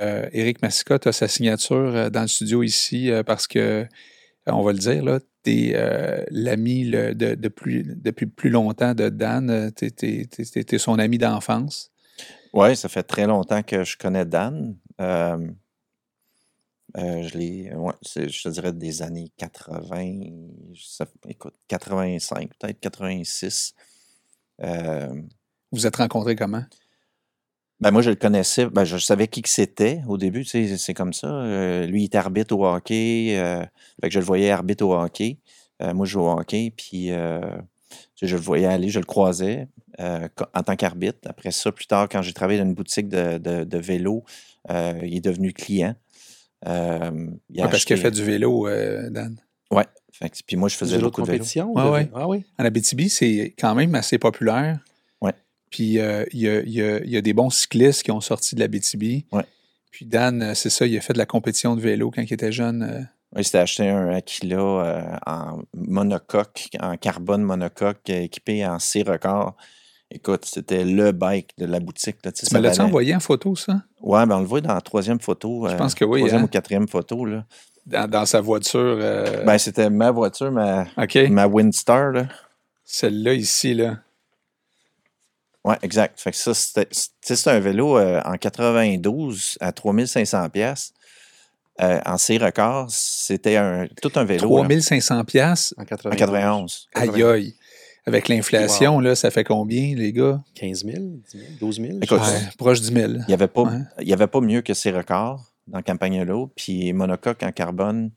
Euh, Éric Massicotte a sa signature euh, dans le studio ici euh, parce que, euh, on va le dire, là, tu es l'ami le- de, de plus, depuis plus longtemps de Dan. Tu es, son ami d'enfance. Oui, ça fait très longtemps que je connais Dan. Euh, je l'ai, ouais, je te dirais des années 80, ça- écoute, 85, peut-être 86. Euh, Vous vous êtes rencontrés comment? Ben moi, je le connaissais, ben je savais qui que c'était au début, tu sais, c'est comme ça. Euh, lui, il était arbitre au hockey, euh, fait que je le voyais arbitre au hockey. Euh, moi, je joue au hockey, puis euh, je le voyais aller, je le croisais euh, en tant qu'arbitre. Après ça, plus tard, quand j'ai travaillé dans une boutique de, de, de vélo, euh, il est devenu client. Euh, il a Ouais, parce qu'il a fait du vélo, euh, Dan. Que- puis moi, je Du faisais vélo de beaucoup de vélo. de- ouais. Ah oui. En Abitibi, c'est quand même assez populaire. Puis euh, il y, a, il y a- il y a des bons cyclistes qui ont sorti de l'Abitibi. Ouais. Puis Dan, euh, c'est ça, il a fait de la compétition de vélo quand il était jeune. euh. Oui, c'était acheté un Aquila euh, en monocoque, en carbone monocoque, équipé en C-record. Écoute, c'était le bike de la boutique. Là, tu sais, l'as-tu envoyé en photo, ça? Ouais, ben on le voit dans la troisième photo. Je euh, pense que oui, Troisième hein? ou quatrième photo. Là. Dans, dans sa voiture. euh, Ben, c'était ma voiture, ma, OK. ma Windstar. Là. Celle-là ici, là. Ouais, exact. Fait que ça, c'était c'était un vélo euh, en 92 à 3500 pièces En C-record, c'était un, tout un vélo. là, 3500 pièces. En en 91. 91. Aïe aïe. Avec l'inflation, là, ça fait combien, les gars? 15 000, 10 000, 12 000. Écoute, Ouais, proche du 1000. Il n'y avait, pas- Ouais. il y avait pas mieux que ces records dans Campagnolo. Puis monocoque en carbone,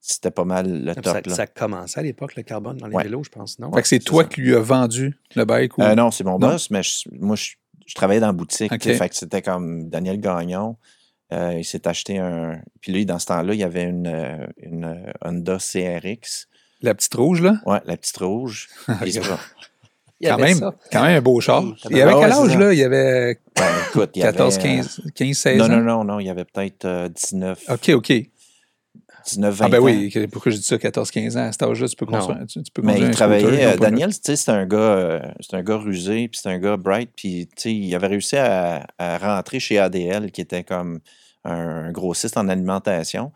c'était pas mal le ça, top. là. ça commençait à l'époque, le carbone, dans les Ouais. vélos, je pense, non? Fait que c'est toi ça. qui lui as vendu le bike ou... Euh, non, c'est mon Non? boss, mais je- moi, je, je travaillais dans la boutique. Fait que c'était comme Daniel Gagnon. Euh, il s'est acheté un. Puis lui, dans ce temps-là, il y avait une, euh, une Honda CRX. La petite rouge, là? Ouais, la petite rouge. Puis ça- Il y Quand avait même, ça. quand même un beau char. Oui, Il y avait quel âge, ça. là? Il y avait ben, écoute, il y 14, avait, euh, 15, 15 16 Non, ans? non, non, non, il y avait peut-être euh, 19, OK, OK. 19, 20 Ah ben ans. oui, pourquoi je dis ça, 14-15 ans? À cet âge-là, tu peux construire, tu, tu peux Mais conduire il un scooter, travaillait. ont euh, Daniel, tu sais, c'est un gars, euh, c'est un gars rusé, puis c'est un gars bright, puis tu sais, il avait réussi à, à rentrer chez ADL, qui était comme un grossiste en alimentation,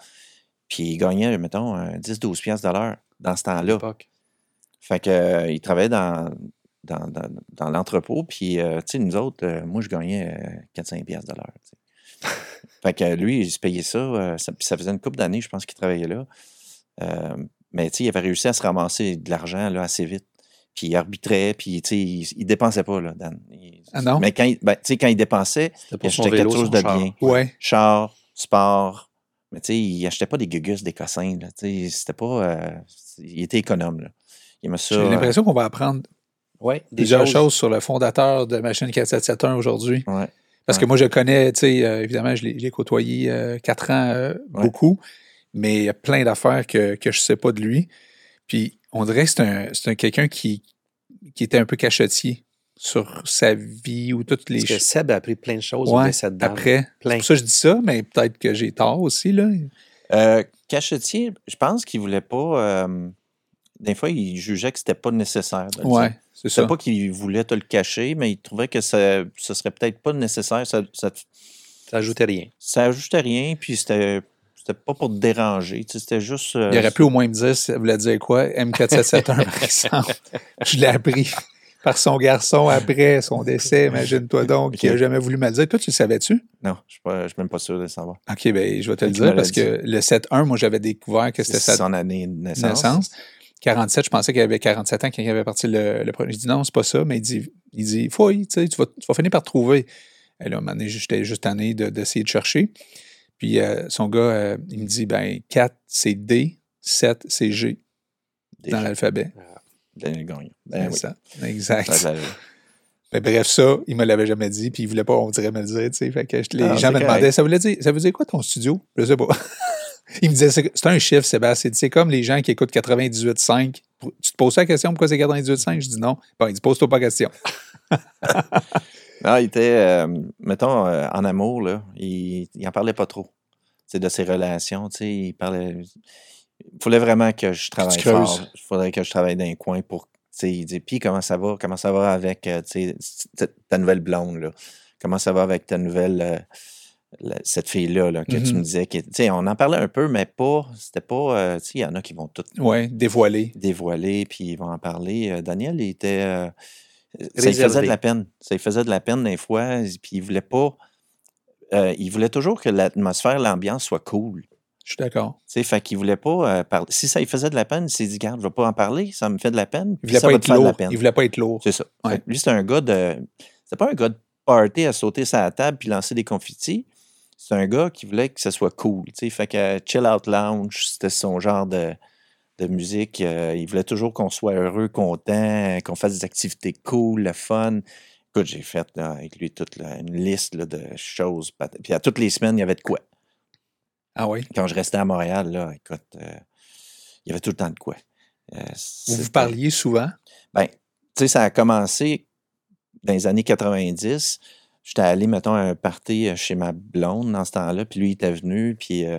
puis il gagnait, mettons, un 10-12 piastres de l'heure dans ce à temps-là. l'époque. Fait que euh, il travaillait dans, dans, dans, dans l'entrepôt, puis tu sais, nous autres, moi, je gagnais euh, 4-5 piastres de l'heure. Fait que lui, il se payait ça, euh, ça, faisait une couple d'années, je pense qu'il travaillait là. Euh, mais tu sais, il avait réussi à se ramasser de l'argent là, assez vite. Puis il arbitrait, puis tu sais, il, il dépensait pas, là, Dan. Il- Ah non? Mais quand il, ben, tu sais, quand il dépensait, il achetait vélo, quelque chose de char. bien. Ouais. Char, sport. Mais tu sais, il achetait pas des gugus, des cossins. Là, tu sais, c'était pas... euh, il était économe, là. Il aimait ça... J'ai euh, l'impression qu'on va apprendre Ouais, des plusieurs choses. choses sur le fondateur de Machine 4771 aujourd'hui. ouais. Parce que moi, je connais, tu sais, euh, évidemment, je l'ai côtoyé euh, quatre ans, euh, Ouais. beaucoup, mais il y a plein d'affaires que, que je ne sais pas de lui. Puis, on dirait que c'est un, quelqu'un qui, qui était un peu cachetier sur sa vie ou toutes les Parce que choses. Seb a appris plein de choses Ouais. Après, c'est Plein. pour ça que je dis ça, mais peut-être que j'ai tort aussi, là. Euh, cachetier, je pense qu'il voulait pas... des fois, il jugeait que c'était pas nécessaire. de Ouais, dire. C'est pas qu'il voulait te le cacher, mais il trouvait que ça, ce serait peut-être pas nécessaire. Ça, ça, Ça ajoutait rien. ça ajoutait rien, puis c'était, c'était pas pour te déranger. C'était juste. euh, Il aurait pu au moins me dire, ça voulait dire quoi, M4771, par exemple. Je l'ai appris par son garçon après son décès, imagine-toi donc, qui n'a jamais voulu me le dire. Toi, tu le savais-tu? Non, je ne suis même pas sûr de le savoir. OK, ben je vais te le dire parce dit. que le 7-1, moi, j'avais découvert que c'était C'est sa son année de naissance. naissance. 47, je pensais qu'il avait 47 ans quand il avait parti le, le premier. Je dis non, c'est pas ça, mais il dit, il dit fouille, tu vas, tu vas finir par trouver. Et là, j'étais juste tanné de- d'essayer de, chercher. Puis euh, son gars, euh, il me dit, ben 4, c'est D, 7, c'est G Déjà, dans l'alphabet. Daniel Gagnon. Ben oui. ça. Exact. Ça, Ben, bref, ça, il me l'avait jamais dit, puis il voulait pas, on dirait, me le dire, tu sais. Fait que je- les Ah, gens me demandaient, ça voulait dire, ça veut dire quoi ton studio? Je sais pas. Il me disait, c'est un chiffre, Sébastien. C'est comme les gens qui écoutent 98.5. Tu te poses la question pourquoi c'est 98.5? Je dis non. Bon, il dit, pose-toi pas la question. Ah, il était, euh, mettons, euh, en amour, là, il, il en parlait pas trop. C'est de ses relations, tu sais, il parlait. Il fallait vraiment que je travaille fort. Il faudrait que je travaille dans un coin pour. Il dit, puis comment ça va? Comment ça va avec euh, ta nouvelle blonde, là? Comment ça va avec ta nouvelle, euh, la- cette fille-là là, que tu Mhm. me disais. tu sais, on en parlait un peu, mais pas. C'était pas. euh, tu sais, il y en a qui vont tout Ouais, dévoilé. dévoiler, puis ils vont en parler. Euh, Daniel, il était. euh, ça lui faisait de la peine. Ça lui faisait de la peine des fois, puis il voulait pas. il voulait toujours que l'atmosphère, l'ambiance soit cool. Je suis d'accord. Tu sais, fait qu'il voulait pas euh, parler. Si ça lui faisait de la peine, il s'est dit, garde, je vais pas en parler, ça me fait de la peine. Il voulait ça pas va être te faire de la lourd. peine. Il voulait pas être lourd. C'est ça. Ouais. Lui, c'est un gars de. C'était pas un gars de party à sauter sur la table puis lancer des confettis. C'est un gars qui voulait que ça soit cool. tu sais. Fait que euh, Chill Out Lounge, c'était son genre de, de musique. Euh, il voulait toujours qu'on soit heureux, content, qu'on fasse des activités cool, le fun. Écoute, j'ai fait là, avec lui toute là, une liste là, de choses. Puis à toutes les semaines, il y avait de quoi. Ah oui? Quand je restais à Montréal, là, écoute, euh, il y avait tout le temps de quoi. Euh, Vous vous parliez souvent? ben, tu sais, ça a commencé dans les années 90. J'étais allé, mettons, à un party euh, chez ma blonde dans ce temps-là, puis lui, il était venu, puis euh,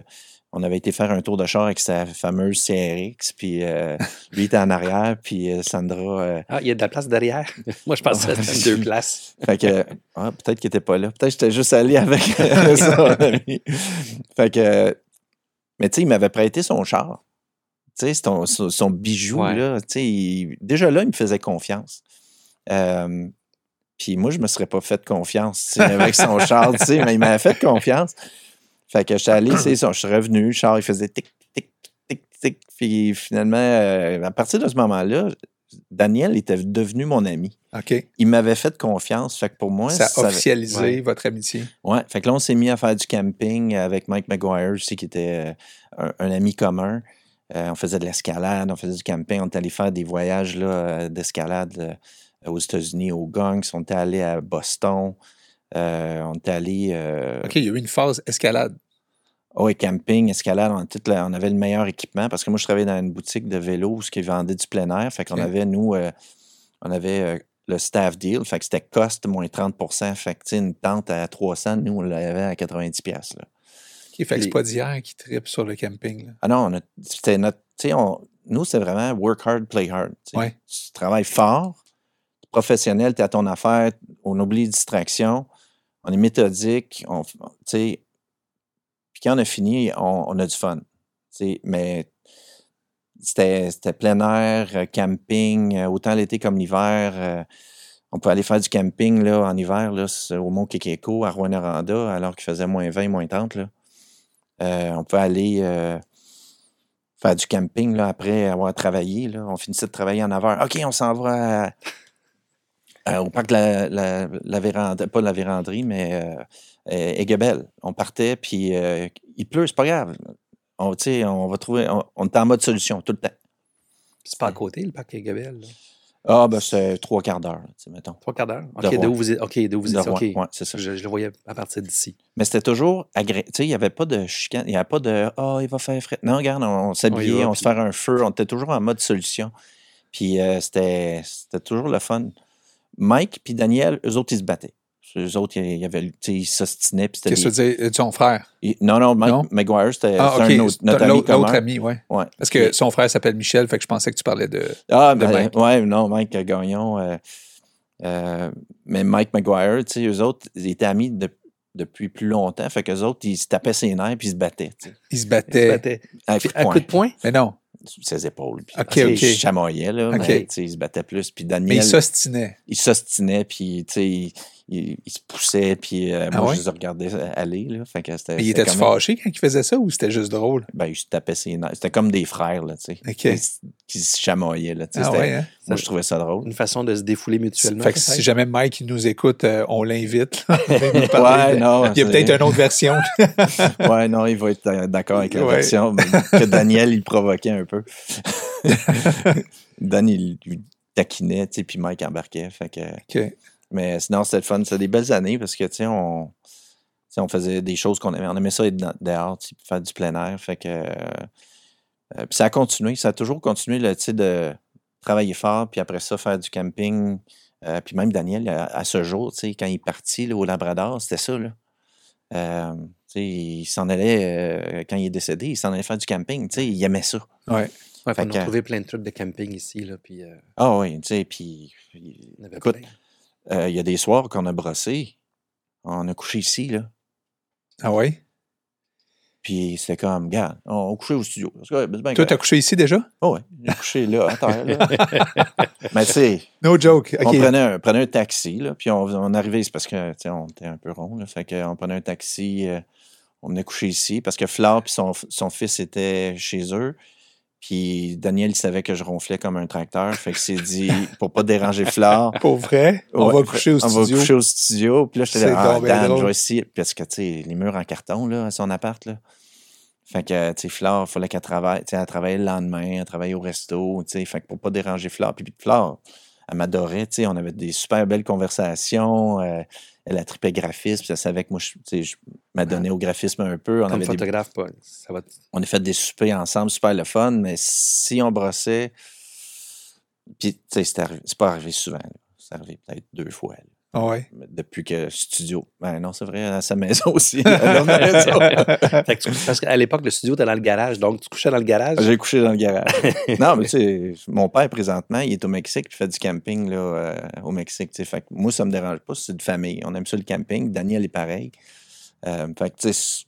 on avait été faire un tour de char avec sa fameuse CRX, puis euh, lui il était en arrière, puis euh, Sandra... euh, Ah, il y a de la place derrière? Moi, je pensais que c'était deux places. fait que, ah, peut-être qu'il était pas là. Peut-être que j'étais juste allé avec son ami. Fait que, mais tu sais, il m'avait prêté son char. Tu sais, son, son bijou, Ouais. là. Tu sais, il- déjà là, il me faisait confiance. Euh, puis moi, je me serais pas fait confiance, avec son char, tu sais, mais il m'avait fait confiance. Fait que j'étais allé, tu sais, son- je suis revenu, le char, il faisait tic, tic, tic, tic. Puis finalement, euh, à partir de ce moment-là, Daniel était devenu mon ami OK. il m'avait fait confiance. Fait que pour moi, ça a ça- officialisé ouais. votre amitié. Ouais, fait que là, on s'est mis à faire du camping avec Mike McGuire aussi, qui était euh, un, un ami commun. Euh, on faisait de l'escalade, on faisait du camping. On est allé faire des voyages d'escalade aux États-Unis, au Gonks. On était allé à Boston. Euh, on est allé. euh, OK, il y a eu une phase escalade. oui, camping, escalade, on, on avait le meilleur équipement parce que moi, je travaillais dans une boutique de vélos qui vendait du plein air. Fait qu'on Ok. avait, nous, euh, on avait le staff deal. Fait que c'était cost moins 30% Fait que, une tente à 300, nous, on l'avait à 90 pièces OK, fait que c'est pas d'hier qui tripe sur le camping. là. Ah non, c'était notre. Tu sais, on- nous, c'est vraiment work hard, play hard. Ouais. Tu travailles fort, professionnel, tu es à ton affaire, on oublie les distractions, on est méthodique, on. Puis quand on a fini, on, a du fun. Mais c'était plein air, euh, camping, euh, autant l'été comme l'hiver. euh, on peut aller faire du camping là, en hiver là, au Mont Kekeko, à Rwanda, alors qu'il faisait moins 20, moins 30. Là. On peut aller faire du camping là, après avoir travaillé. Là. On finissait de travailler en 9 heures. OK, on s'en va à- à- au parc de la, la, la véranda- pas la véranderie, mais euh, euh. On partait, puis euh, il pleut, c'est pas grave. On, on va trouver. On, on est en mode solution tout le temps. C'est pas à côté, le parc là? Ah, ben c'est trois quarts d'heure, mettons. Trois quarts d'heure? De OK, d'où vous êtes. OK, d'où vous De êtes. OK. ouais, c'est ça. Je, je le voyais à partir d'ici. Mais c'était toujours agréable. Tu sais, il n'y avait pas de chicane, il n'y avait pas de Ah, il va faire frais. Non, regarde, on, on s'habillait, on se fait un feu, on était toujours en mode solution. Puis euh, c'était toujours le fun. Mike puis Daniel, eux autres, ils se battaient. Eux autres, il y avait, tu sais, ils s'ostinaient. puis c'était Qu'est-ce que tu dire? Son frère? ils- Non, non, Mike Non? McGuire, c'était Ah, c'était OK. un autre- c'est notre ami L'autre ami, oui. Ouais. Parce que son frère s'appelle Michel, fait que je pensais que tu parlais de. Ah, de ben, Mike. ouais, non, Mike Gagnon. euh, euh, mais Mike McGuire, tu sais, eux autres, ils étaient amis de- depuis plus longtemps. Fait qu'eux autres, ils se tapaient ses nerfs puis ils se battaient. tu sais, Il se Il se battait. battait. À coup de poing? Mais non. Ses épaules. Puis, Ok, tu sais, ok. Il chamoyait, là, mais il se battait plus. Puis Mais Daniel, il s'ostinait. il s'ostinait, puis tu sais, il, il- il se poussait, puis euh, Ah moi, ouais? je les regardais aller. Là, fait que c'était, Mais il était-tu quand même- fâché quand il faisait ça ou c'était juste drôle? Ben, il se tapait ses nerfs. C'était comme des frères, là, tu sais. OK. Qui, se chamoyaient, là. tu sais, Ah ouais, hein? Moi, je trouvais ça drôle. Une façon de se défouler mutuellement. Fait que si jamais Mike nous écoute, euh, on l'invite. Ouais, non. Il y a peut-être une autre version. Ouais, non, il va être euh, d'accord avec la Ouais. version mais que Daniel, il provoquait un peu. Dan, il lui taquinait, tu sais, puis Mike embarquait. Fait que. Mais sinon, c'était le fun. C'était des belles années parce que, tu sais, on, on faisait des choses qu'on aimait. On aimait ça être dehors, faire du plein air. Fait que, euh, puis ça a continué. Ça a toujours continué, là, tu sais, de travailler fort, puis après ça, faire du camping. Euh, puis même Daniel, à, à ce jour, tu sais, quand il est parti là, au Labrador, c'était ça, là. Euh, il s'en allait, euh, quand il est décédé, il s'en allait faire du camping. Il aimait ça. Ouais. Ouais, on a trouvé plein de trucs de camping ici. Là, puis, Ah oui, tu sais, puis il y avait Écoute, plein. Euh, il y a des soirs qu'on a brossé. On a couché ici, là. Ah ouais? Puis c'était comme, regarde, on, on couchait au studio. Que, ben, Toi, t'as couché ici déjà? Oh, ouais, j'ai couché là, à terre, là. Mais tu sais, No joke. on prenait un, prenait un taxi, là, puis on, on arrivait, c'est parce que, tu sais, on était un peu rond, là, fait qu'on prenait un taxi, euh, on venait coucher ici, parce que Flore puis son, son fils étaient chez eux, puis Daniel, il savait que je ronflais comme un tracteur, fait qu'il s'est dit, pour pas déranger Flore, Pour vrai? On Ouais, va coucher au on studio. va coucher au studio. Puis là, j'étais là, ah, Dan, je vais essayer. Parce que, tu sais, les murs en carton, là, à son appart, là. Fait que, tu sais, Flore, il fallait qu'elle travaille. Tu sais, elle travaillait le lendemain, elle travaillait au resto, tu sais. Fait que pour pas déranger Flore. Puis, puis Flore, elle m'adorait, tu sais. On avait des super belles conversations. euh, elle a trippé graphisme. Elle savait que moi, je, m'adonnais au graphisme un peu. On, Comme avait des- photographe, pas. Ça va. on a fait des soupers ensemble, super le fun. Mais si on brossait... Puis, tu sais, c'est pas arrivé souvent. C'est arrivé peut-être deux fois. là. Ah ouais? Depuis que studio. Ben non, c'est vrai, à sa maison aussi. Fait que tu- parce qu'à l'époque, le studio était dans le garage, donc tu couchais dans le garage? J'ai couché dans le garage. non, mais tu sais, mon père, présentement, il est au Mexique, puis il fait du camping là, euh, au Mexique. Fait que moi, ça me dérange pas, c'est de famille. On aime ça le camping. Daniel est pareil. Euh, fait que, tu sais, c'est-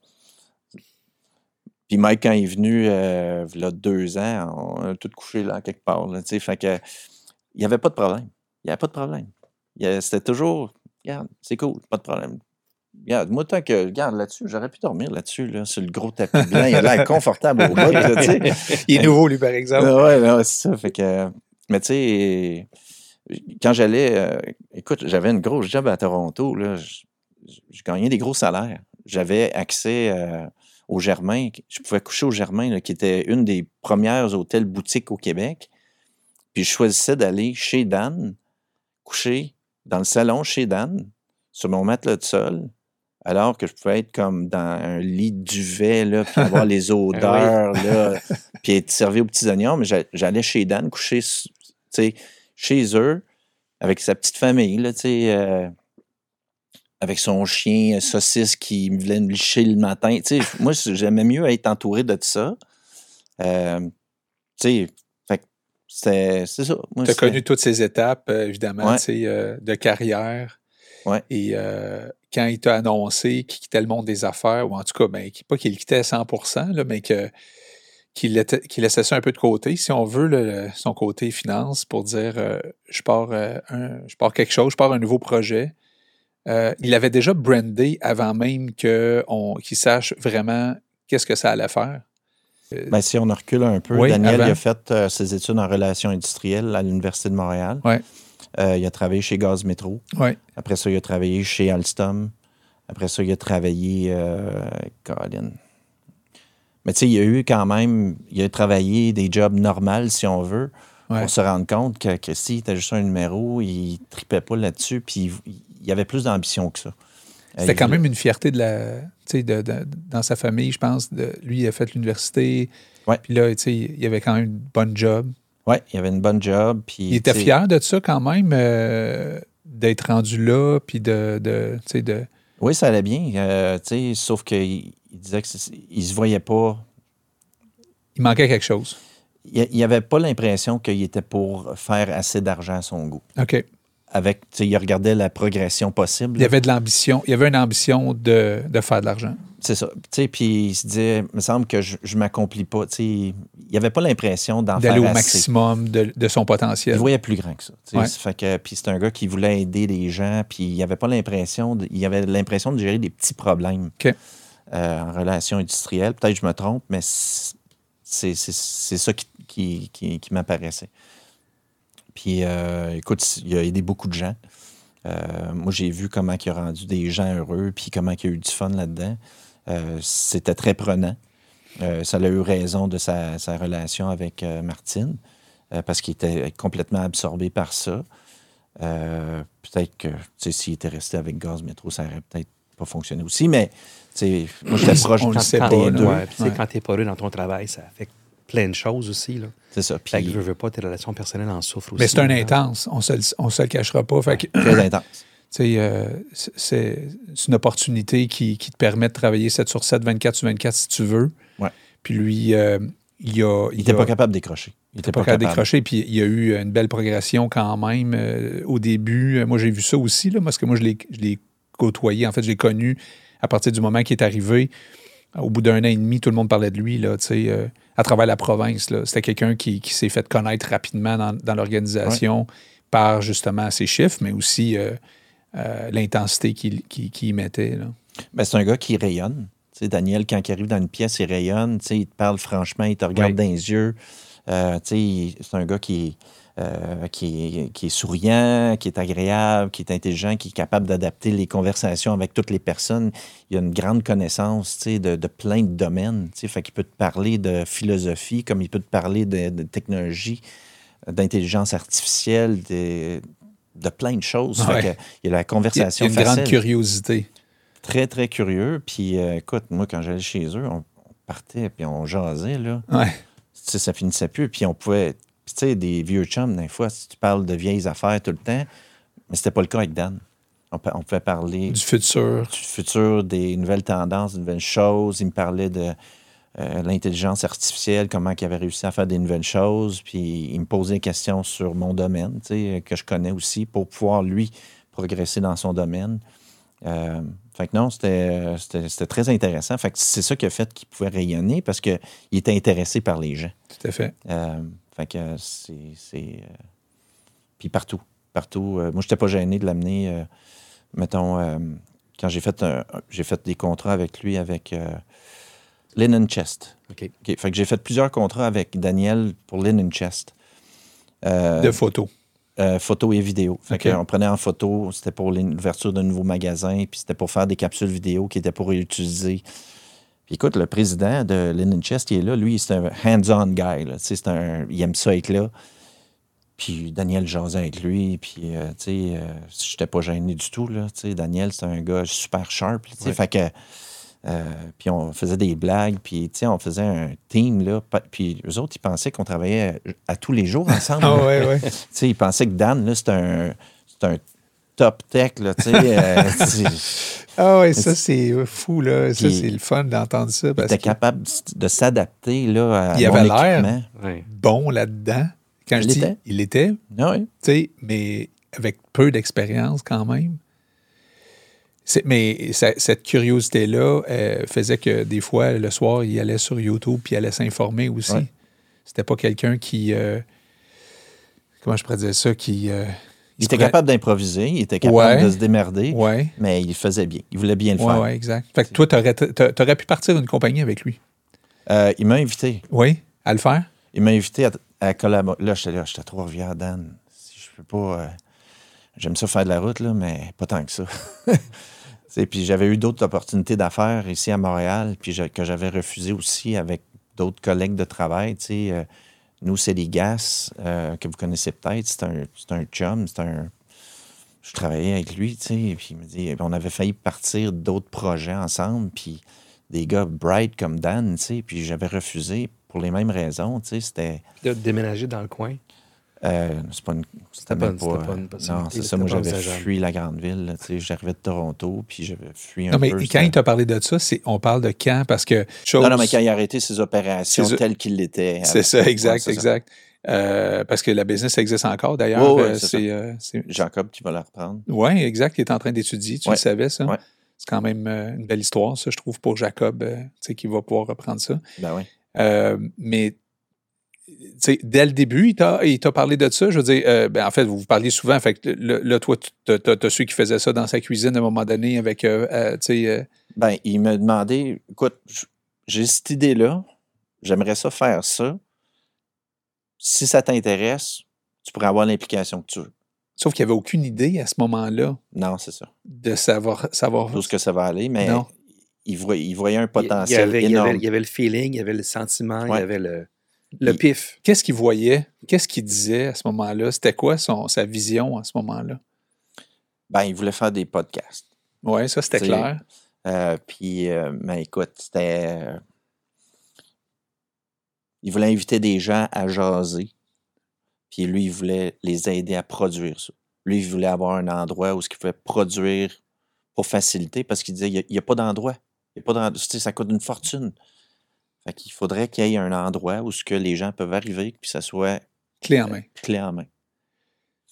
puis Mike, quand il est venu, euh, il y a deux ans, on a tout couché là, quelque part. Là, fait que, il n'y avait pas de problème. Il n'y avait pas de problème. C'était toujours, regarde, c'est cool, pas de problème. Regarde, moi, tant que, regarde là-dessus, j'aurais pu dormir là-dessus, là, sur le gros tapis blanc. Il a l'air confortable au là. Il est nouveau, lui, par exemple. Ah ouais, non, c'est ça. Fait que, mais tu sais, quand j'allais, euh, écoute, j'avais une grosse job à Toronto, là, je, je gagnais des gros salaires. J'avais accès euh, au Germain. Je pouvais coucher au Germain, là, qui était une des premières hôtels boutiques au Québec. Puis je choisissais d'aller chez Dan, coucher dans le salon chez Dan, sur mon matelas de sol, alors que je pouvais être comme dans un lit de duvet, là, puis avoir les odeurs, là, puis être servi aux petits oignons. Mais j'a- j'allais chez Dan, coucher chez eux, avec sa petite famille, là, euh, avec son chien euh, saucisse qui me venait me licher le matin. Moi, j'aimais mieux être entouré de ça. Euh, tu sais, fait que c'était- c'est ça. Tu as connu toutes ces étapes, euh, évidemment, Ouais. euh, de carrière. Ouais. Et euh, quand il t'a annoncé qu'il quittait le monde des affaires, ou en tout cas, ben, qu'il- pas qu'il quittait à 100 là, mais que, qu'il laissait ça un peu de côté, si on veut, le- son côté finance, pour dire euh, je, pars, un- je pars quelque chose, je pars un nouveau projet. Il avait déjà brandé avant même qu'il sache vraiment qu'est-ce que ça allait faire. Ben, si on recule un peu, Oui, Daniel il a fait euh, ses études en relations industrielles à l'Université de Montréal. Ouais. Euh, il a travaillé chez Gaz Métro. Ouais. Après ça, il a travaillé chez Alstom. Après ça, il a travaillé. Euh, Colin. Mais tu sais, il a eu quand même. Il a travaillé des jobs normaux, si on veut. Ouais. On se rend compte que, que s'il était juste un numéro, il tripait pas là-dessus. Puis il, il avait plus d'ambition que ça. C'était quand même une fierté de la, de, de- dans sa famille, je pense. De, lui, il a fait l'université. Ouais. Puis là, il avait quand même une bonne job. Ouais, il avait une bonne job. Puis, Il était fier de ça quand même, euh, d'être rendu là, puis de, de. Oui, ça allait bien. euh, sauf qu'il il disait qu'il se voyait pas. Il manquait quelque chose. Il n'avait pas l'impression qu'il était pour faire assez d'argent à son goût. OK. Avec, il regardait la progression possible. Il y avait de l'ambition. Il y avait une ambition de, de faire de l'argent. C'est ça. Tu sais, puis il se disait, il me semble que je ne m'accomplis pas. Il n'avait pas l'impression d'en faire D'aller au assez. maximum de, de son Il potentiel. voyait plus grand que ça. Ouais. Fait que, puis c'est un gars qui voulait aider les gens, puis il avait pas l'impression, de- il avait l'impression de gérer des petits problèmes euh, en relation industrielle. Peut-être que je me trompe, mais c'est c'est- c'est ça qui, qui, qui- qui m'apparaissait. Puis, euh, écoute, il a aidé beaucoup de gens. Euh, moi, j'ai vu comment il a rendu des gens heureux, puis comment il a eu du fun là-dedans. Euh, C'était très prenant. Ça a eu raison de sa, sa relation avec Martine, parce qu'il était complètement absorbé par ça. Peut-être que, s'il était resté avec Gaz Métro, ça aurait peut-être pas fonctionné aussi, mais, moi, j'étais proche On le quand- sait quand pas, des deux. Ouais, puis tu Ouais. quand t'es pas heureux dans ton travail, ça affecte plein de choses aussi. Là. C'est ça. Fait que Puis, veux, veux pas, tes relations personnelles en souffrent aussi. Mais c'est un là. intense. On se, le- on se le cachera pas. Fait que, très intense. tu sais, euh, c'est- une opportunité qui, qui te permet de travailler 7 sur 7, 24 sur 24 si tu veux. Ouais. Puis lui, euh, il a... Il n'était pas capable de décrocher. Il n'était pas capable de décrocher, puis il y a eu une belle progression quand même euh, au début. Euh, Moi, j'ai vu ça aussi, là, parce que moi, je l'ai je l'ai côtoyé. En fait, je l'ai connu à partir du moment qu'il est arrivé, au bout d'un an et demi, tout le monde parlait de lui, là, tu sais, euh, à travers la province. C'était quelqu'un qui, qui s'est fait connaître rapidement dans, dans l'organisation par justement ses chiffres, mais aussi euh, euh, l'intensité qu'il y mettait. Ben, c'est un gars qui rayonne. Daniel, quand il arrive dans une pièce, il rayonne. Il te parle franchement, il te regarde dans les yeux. Euh, c'est un gars qui, euh, qui, est, qui est souriant, qui est agréable, qui est intelligent, qui est capable d'adapter les conversations avec toutes les personnes. Il a une grande connaissance de, de plein de domaines. Fait qu'il peut te parler de philosophie, comme il peut te parler de, de technologie, d'intelligence artificielle, de, de plein de choses. Fait Ouais. que il y a la conversation il y a une grande curiosité. très, très curieux. Puis, euh, écoute, moi, quand j'allais chez eux, on, on partait, puis on jasait, là. Ouais. Ça finissait plus. Puis, on pouvait... puis tu sais, des vieux chums, des fois, si tu parles de vieilles affaires tout le temps, mais c'était pas le cas avec Dan. On, on pouvait parler Du futur. du futur, des nouvelles tendances, des nouvelles choses. Il me parlait de euh, l'intelligence artificielle, comment il avait réussi à faire des nouvelles choses. Puis il me posait des questions sur mon domaine, tu sais, que je connais aussi, pour pouvoir, lui, progresser dans son domaine. Euh, fait que non, c'était très intéressant. Fait que c'est ça qui a fait qu'il pouvait rayonner parce qu'il était intéressé par les gens. Tout à fait. Euh, fait que c'est. euh, Puis partout. Partout. Euh, moi, je n'étais pas gêné de l'amener. euh, mettons, quand j'ai fait, j'ai fait des contrats avec lui, avec Linen Chest. Fait que j'ai fait plusieurs contrats avec Daniel pour Linen Chest. Euh, De photos. euh, photo et vidéo. Fait OK. que on prenait en photo, c'était pour l'ouverture d'un nouveau magasin, puis c'était pour faire des capsules vidéo qui étaient pour réutiliser. Puis écoute, le président de Linen Chest, il est là. Lui, c'est un hands-on guy. Là. Tu sais, c'est un, il aime ça être là. Puis Daniel jasait avec lui. Puis, euh, tu sais, euh, j'étais pas gêné du tout. Là. Tu sais, Daniel, c'est un gars super sharp. là, tu sais. Ouais. Fait que. euh, puis on faisait des blagues, puis tu sais, on faisait un team, là. Puis eux autres, ils pensaient qu'on travaillait à, à tous les jours ensemble. Ah ouais, ouais. Tu sais, il pensait que Dan, là, un, c'est un top tech, là, tu sais. euh, Ah ouais, ça c'est fou, là. Ça, c'est le fun d'entendre ça. il Parce était que capable de s'adapter, là, à Il mon avait l'air. bon là-dedans. Quand Il je dis était. il était, Ah oui. tu sais, mais avec peu d'expérience quand même. Mais ça- cette curiosité-là euh, faisait que des fois, le soir, il allait sur YouTube puis il allait s'informer aussi. Ouais. C'était pas quelqu'un qui. euh, comment je pourrais dire ça? Qui. euh, Il était capable d'improviser, il était capable Ouais. de se démerder, Ouais. mais il faisait bien. Il voulait bien le faire. ouais, exact. Fait que toi, t'aurais, t'a- t'aurais pu partir une compagnie avec lui. Euh, il m'a invité. Oui, à le faire? Il m'a invité à, à collaborer. Là, j'étais là, j'étais à Trois-Rivières, Dan. Si je peux pas. euh, J'aime ça faire de la route, là, mais pas tant que ça. Tu sais, puis j'avais eu d'autres opportunités d'affaires ici à Montréal, puis je- que j'avais refusé aussi avec d'autres collègues de travail. tu sais. Euh, nous, c'est les GAS, euh, que vous connaissez peut-être. C'est un, un chum, c'est un. Je travaillais avec lui, tu sais, et puis il me dit. On avait failli partir d'autres projets ensemble, puis des gars bright comme Dan, tu sais, puis j'avais refusé pour les mêmes raisons, tu sais. C'était. Déménager dans le coin. Euh, c'est pas une. C'était pas- même c'était pas. pas une euh, non, c'est ça. Moi, j'avais fui la grande ville. là, tu sais, J'arrivais de Toronto, puis j'avais fui un Non, mais peu. quand il t'a parlé de ça, c'est, on parle de quand? Parce que. Chose, Non, non, mais quand il a arrêté ses opérations telles qu'il l'était. C'est ça, exact, Ouais, c'est ça. exact. Euh, parce que la business existe encore, d'ailleurs. Ouais, ouais, Euh, c'est euh, Jacob qui va la reprendre. Oui, exact. Il est en train d'étudier. Tu Ouais. le savais, ça? Ouais. C'est quand même euh, une belle histoire, ça, je trouve, pour Jacob, euh, tu sais, qui va pouvoir reprendre ça. Ben oui. Euh, mais, dès le début, il t'a, il t'a parlé de ça. Je veux dire, euh, ben, en fait, vous vous parliez souvent. Fait que là, toi, tu as, su qui faisait ça dans sa cuisine à un moment donné avec, euh, euh, euh, Ben, il m'a demandé écoute, j'ai cette idée-là, j'aimerais ça faire ça. Si ça t'intéresse, tu pourrais avoir l'implication que tu veux. sauf qu'il n'y avait aucune idée à ce moment-là Non, c'est ça. de savoir. savoir Tout ce que ça va aller, mais Non. il voyait, il voyait un Il y potentiel il y énorme. avait- il y avait le feeling, il y avait le sentiment, il y avait le, le pif. Qu'est-ce qu'il voyait? Qu'est-ce qu'il disait à ce moment-là? C'était quoi son, sa vision à ce moment-là? Ben, il voulait faire des podcasts. Oui, ça, c'était clair. Euh, puis, euh, ben, écoute, c'était. euh, il voulait inviter des gens à jaser. Puis lui, il voulait les aider à produire ça. Lui, il voulait avoir un endroit où ce qu'il pouvait produire pour faciliter parce qu'il disait il n'y a, pas d'endroit. Il y a pas d'endroit. Tu sais, ça coûte une fortune. Fait qu'il faudrait qu'il y ait un endroit où ce que les gens peuvent arriver puis ça soit Clé euh, en main. clé en main.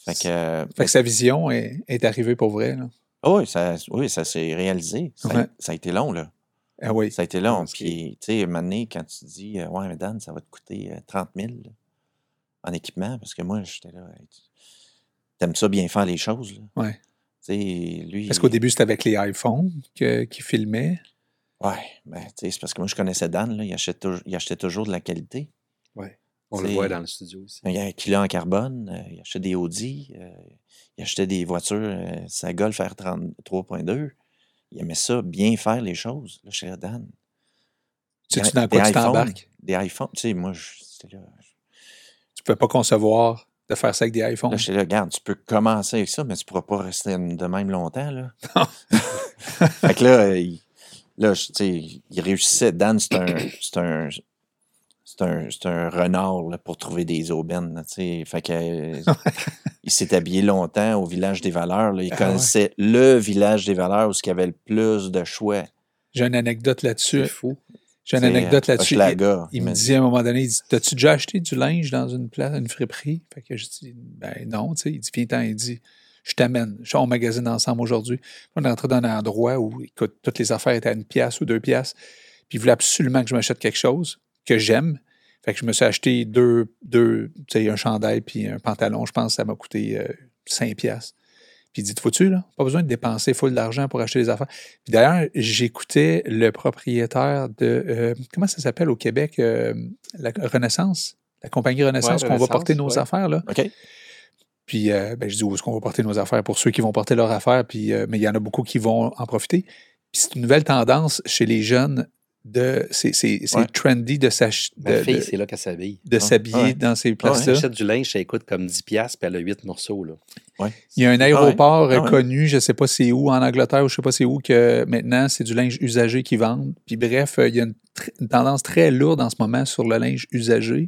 Fait que, euh, Fait que sa vision est, est arrivée pour vrai. Là. Ah oui, ça, oui, ça s'est réalisé. Ça, a- Ouais. ça a été long, là. Ah oui. Ça a été long. Puis, tu sais, à un moment donné, quand tu dis, euh, ouais, mais Dan, ça va te coûter euh, 30 000 là, en équipement, parce que moi, j'étais là. hey, tu- T'aimes ça bien faire les choses, là. Ouais. Tu sais, lui. Parce qu'au début, c'était avec les iPhones qu'il filmait. Ouais, ben, tu sais, c'est parce que moi, je connaissais Dan, là. Il achetait, il achetait toujours de la qualité. On le voit dans le studio aussi. Il y a un kilo en carbone, euh, il achetait des Audi, euh, il achetait des voitures, euh, sa Golf R30 3.2. Il aimait ça, bien faire les choses. Là, chez Dan. Sais-tu Des- dans quoi des tu t'embarques? Des iPhones. Tu sais, moi, je- là. Tu ne pouvais pas concevoir de faire ça avec des iPhones. Là, j'étais là, regarde, tu peux commencer avec ça, mais tu ne pourras pas rester de même longtemps, là. fait que là, il, là, je- tu sais, il réussissait. Dan, c'est un, c'est un, c'est un, c'est un renard là, pour trouver des aubaines, là, tu sais. Fait que, il s'est habillé longtemps au village des valeurs. là. Il Ah ouais. connaissait le village des valeurs où il y avait le plus de choix. J'ai une anecdote là-dessus. C'est fou. J'ai une anecdote euh, là-dessus. Il, il me dit à un moment donné, il dit T'as-tu déjà acheté du linge dans une place, une friperie? Fait que je dis Ben non, tu sais. Il dit Viens-t'en, il dit Je t'amène. Je suis en magazine ensemble aujourd'hui. On est rentré dans un endroit où, écoute, toutes les affaires étaient à une pièce ou deux pièces. Puis il voulait absolument que je m'achète quelque chose que j'aime. Fait que je me suis acheté deux, deux tu sais, un chandail puis un pantalon. Je pense que ça m'a coûté euh, 5 pièces. Puis il dit, faut-tu, là? Pas besoin de dépenser full d'argent pour acheter des affaires. Puis d'ailleurs, j'écoutais le propriétaire de, euh, comment ça s'appelle au Québec? euh, la Renaissance? La compagnie Renaissance, Ouais, qu'on va porter nos ouais. affaires, là. OK. Puis euh, ben, je dis où est-ce qu'on va porter nos affaires pour ceux qui vont porter leurs affaires, puis, euh, mais il y en a beaucoup qui vont en profiter. Puis c'est une nouvelle tendance chez les jeunes de. C'est c'est- c'est Ouais. trendy de s'ach- Ma fille, de- c'est là qu'elle s'habille. de Ah, s'habiller ouais. dans ces Elle places-là. achète du linge, ça coûte comme 10$, piastres, puis elle a 8 morceaux. Là. Ouais. Il y a un aéroport Ah ouais. connu, je ne sais pas c'est où, en Angleterre ou je ne sais pas c'est où, que maintenant c'est du linge usagé qu'ils vendent. Puis bref, euh, il y a une, tr- une tendance très lourde en ce moment sur le linge usagé.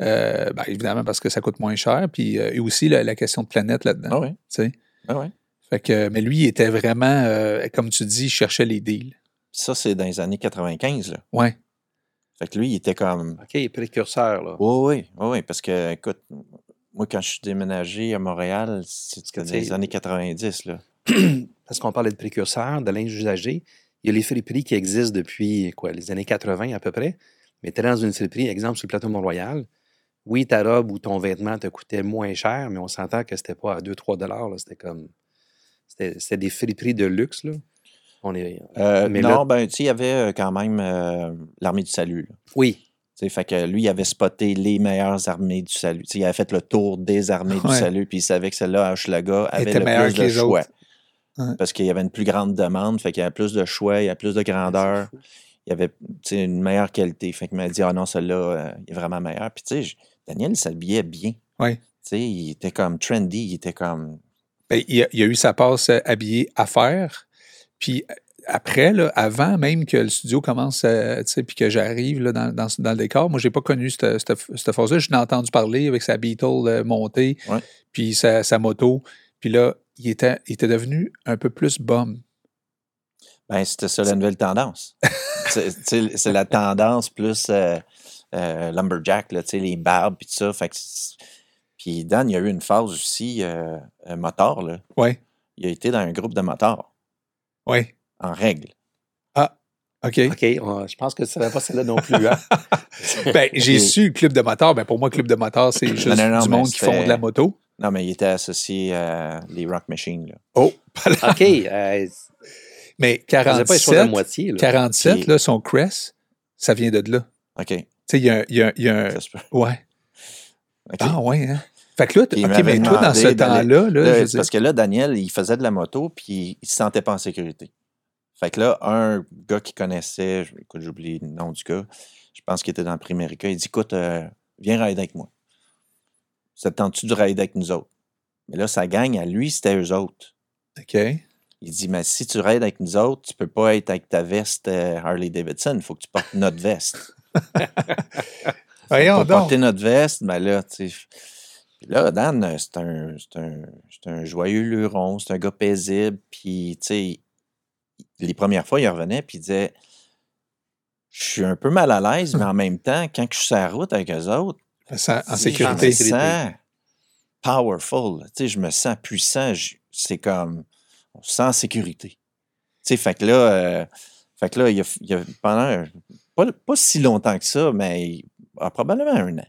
Euh, ben, évidemment parce que ça coûte moins cher. Puis euh, et aussi la, la question de planète là-dedans. Ah sais. Ah ouais. Fait que, mais lui, il était vraiment, euh, comme tu dis, il cherchait les deals. Ça, c'est dans les années 95, là. Ouais. Fait que lui, il était comme. OK, précurseur. Là. Oui, oui, oui, oui, parce que, écoute, moi, quand je suis déménagé à Montréal, c'était que, dans les années 90, là. Parce qu'on parlait de précurseur, de linge usagé. Il y a les friperies qui existent depuis quoi, les années 80 à peu près. Mais tu es dans une friperie, exemple sur le plateau Mont-Royal. Oui, ta robe ou ton vêtement te coûtait moins cher, mais on s'entend que c'était pas à 2-3 dollars. C'était comme. C'était des friperies de luxe. Là. On est, Euh, Mais non, là- ben, tu sais, il y avait euh, quand même euh, l'armée du salut, là. Oui, Tu sais, fait que lui, il avait spoté les meilleures armées du salut. Tu sais, il avait fait le tour des armées du salut, puis il savait que celle-là, à Hochelaga, avait le meilleure plus de choix. Ouais. Parce qu'il y avait une plus grande demande, fait qu'il y avait plus de choix, il y avait plus de grandeur, C'est fou. il y avait une meilleure qualité. Fait qu'il m'a dit, ah non, celle-là, euh, est vraiment meilleur. Puis tu sais, Daniel, il s'habillait bien. Tu sais, il était comme trendy, il était comme... Ben, il, a, il a eu sa passe euh, habillée à faire. Puis euh, après, là, avant même que le studio commence, euh, tu sais, puis que j'arrive dans, dans, dans le décor, moi, j'ai pas connu cette, cette, cette phase-là. Je l'ai entendu parler avec sa Beetle euh, montée, Ouais. puis sa, sa moto. Puis là, il était, il était devenu un peu plus bum. Ben, c'était ça la nouvelle tendance. c'est la tendance plus euh, euh, lumberjack, là, tu sais, les barbes puis tout ça. Fait que puis Dan, il y a eu une phase aussi euh, euh, moteur. Là. Oui, Il a été dans un groupe de motards, oui. en règle. OK. OK, on- je pense que ce serait pas celle-là non plus. Hein? Ben, j'ai Ok. su club de moteur. Ben, pour moi, club de moteur, c'est juste non, non, du monde qui font de la moto. Non, mais il était associé à les Rock Machines. Là. Oh, OK, euh, mais je faisais pas les choses à 47, moitié. Là. 47 Puis- là, son Crest, ça vient de là. OK. Tu sais, il y a, un- il y a un- il y a un. ça se peut. Ouais. Ah, ouais, hein? Fait que là, t- Puis il OK, m'avait mais toi, dans ce temps-là, là, parce que là, Daniel, il faisait de la moto, puis il se sentait pas en sécurité. Fait que là, un gars qui connaissait, je- écoute, j'oublie le nom du gars, je pense qu'il était dans le Primérica, il dit Écoute, euh, viens rider avec moi. Ça te tente-tu de rider avec nous autres? Mais là, sa gang, à lui, c'était eux autres. OK. Il dit Mais si tu rides avec nous autres, tu peux pas être avec ta veste euh, Harley Davidson, il faut que tu portes notre veste. Voyons donc. porter notre veste, ben là, tu sais. Puis là, Dan, euh, c'est un, c'est un, un joyeux luron, c'est un gars paisible. Puis, tu sais, les premières fois, il revenait, puis il disait Je suis un peu mal à l'aise, mais en même temps, quand je suis sur la route avec eux autres, Ça- en sécurité. Je me sens powerful. Tu sais, je me sens puissant. C'est comme on se sent en sécurité. Tu sais, fait que là, euh, fait que là, il y a, il a pendant pas, pas si longtemps que ça, mais ah, probablement un an.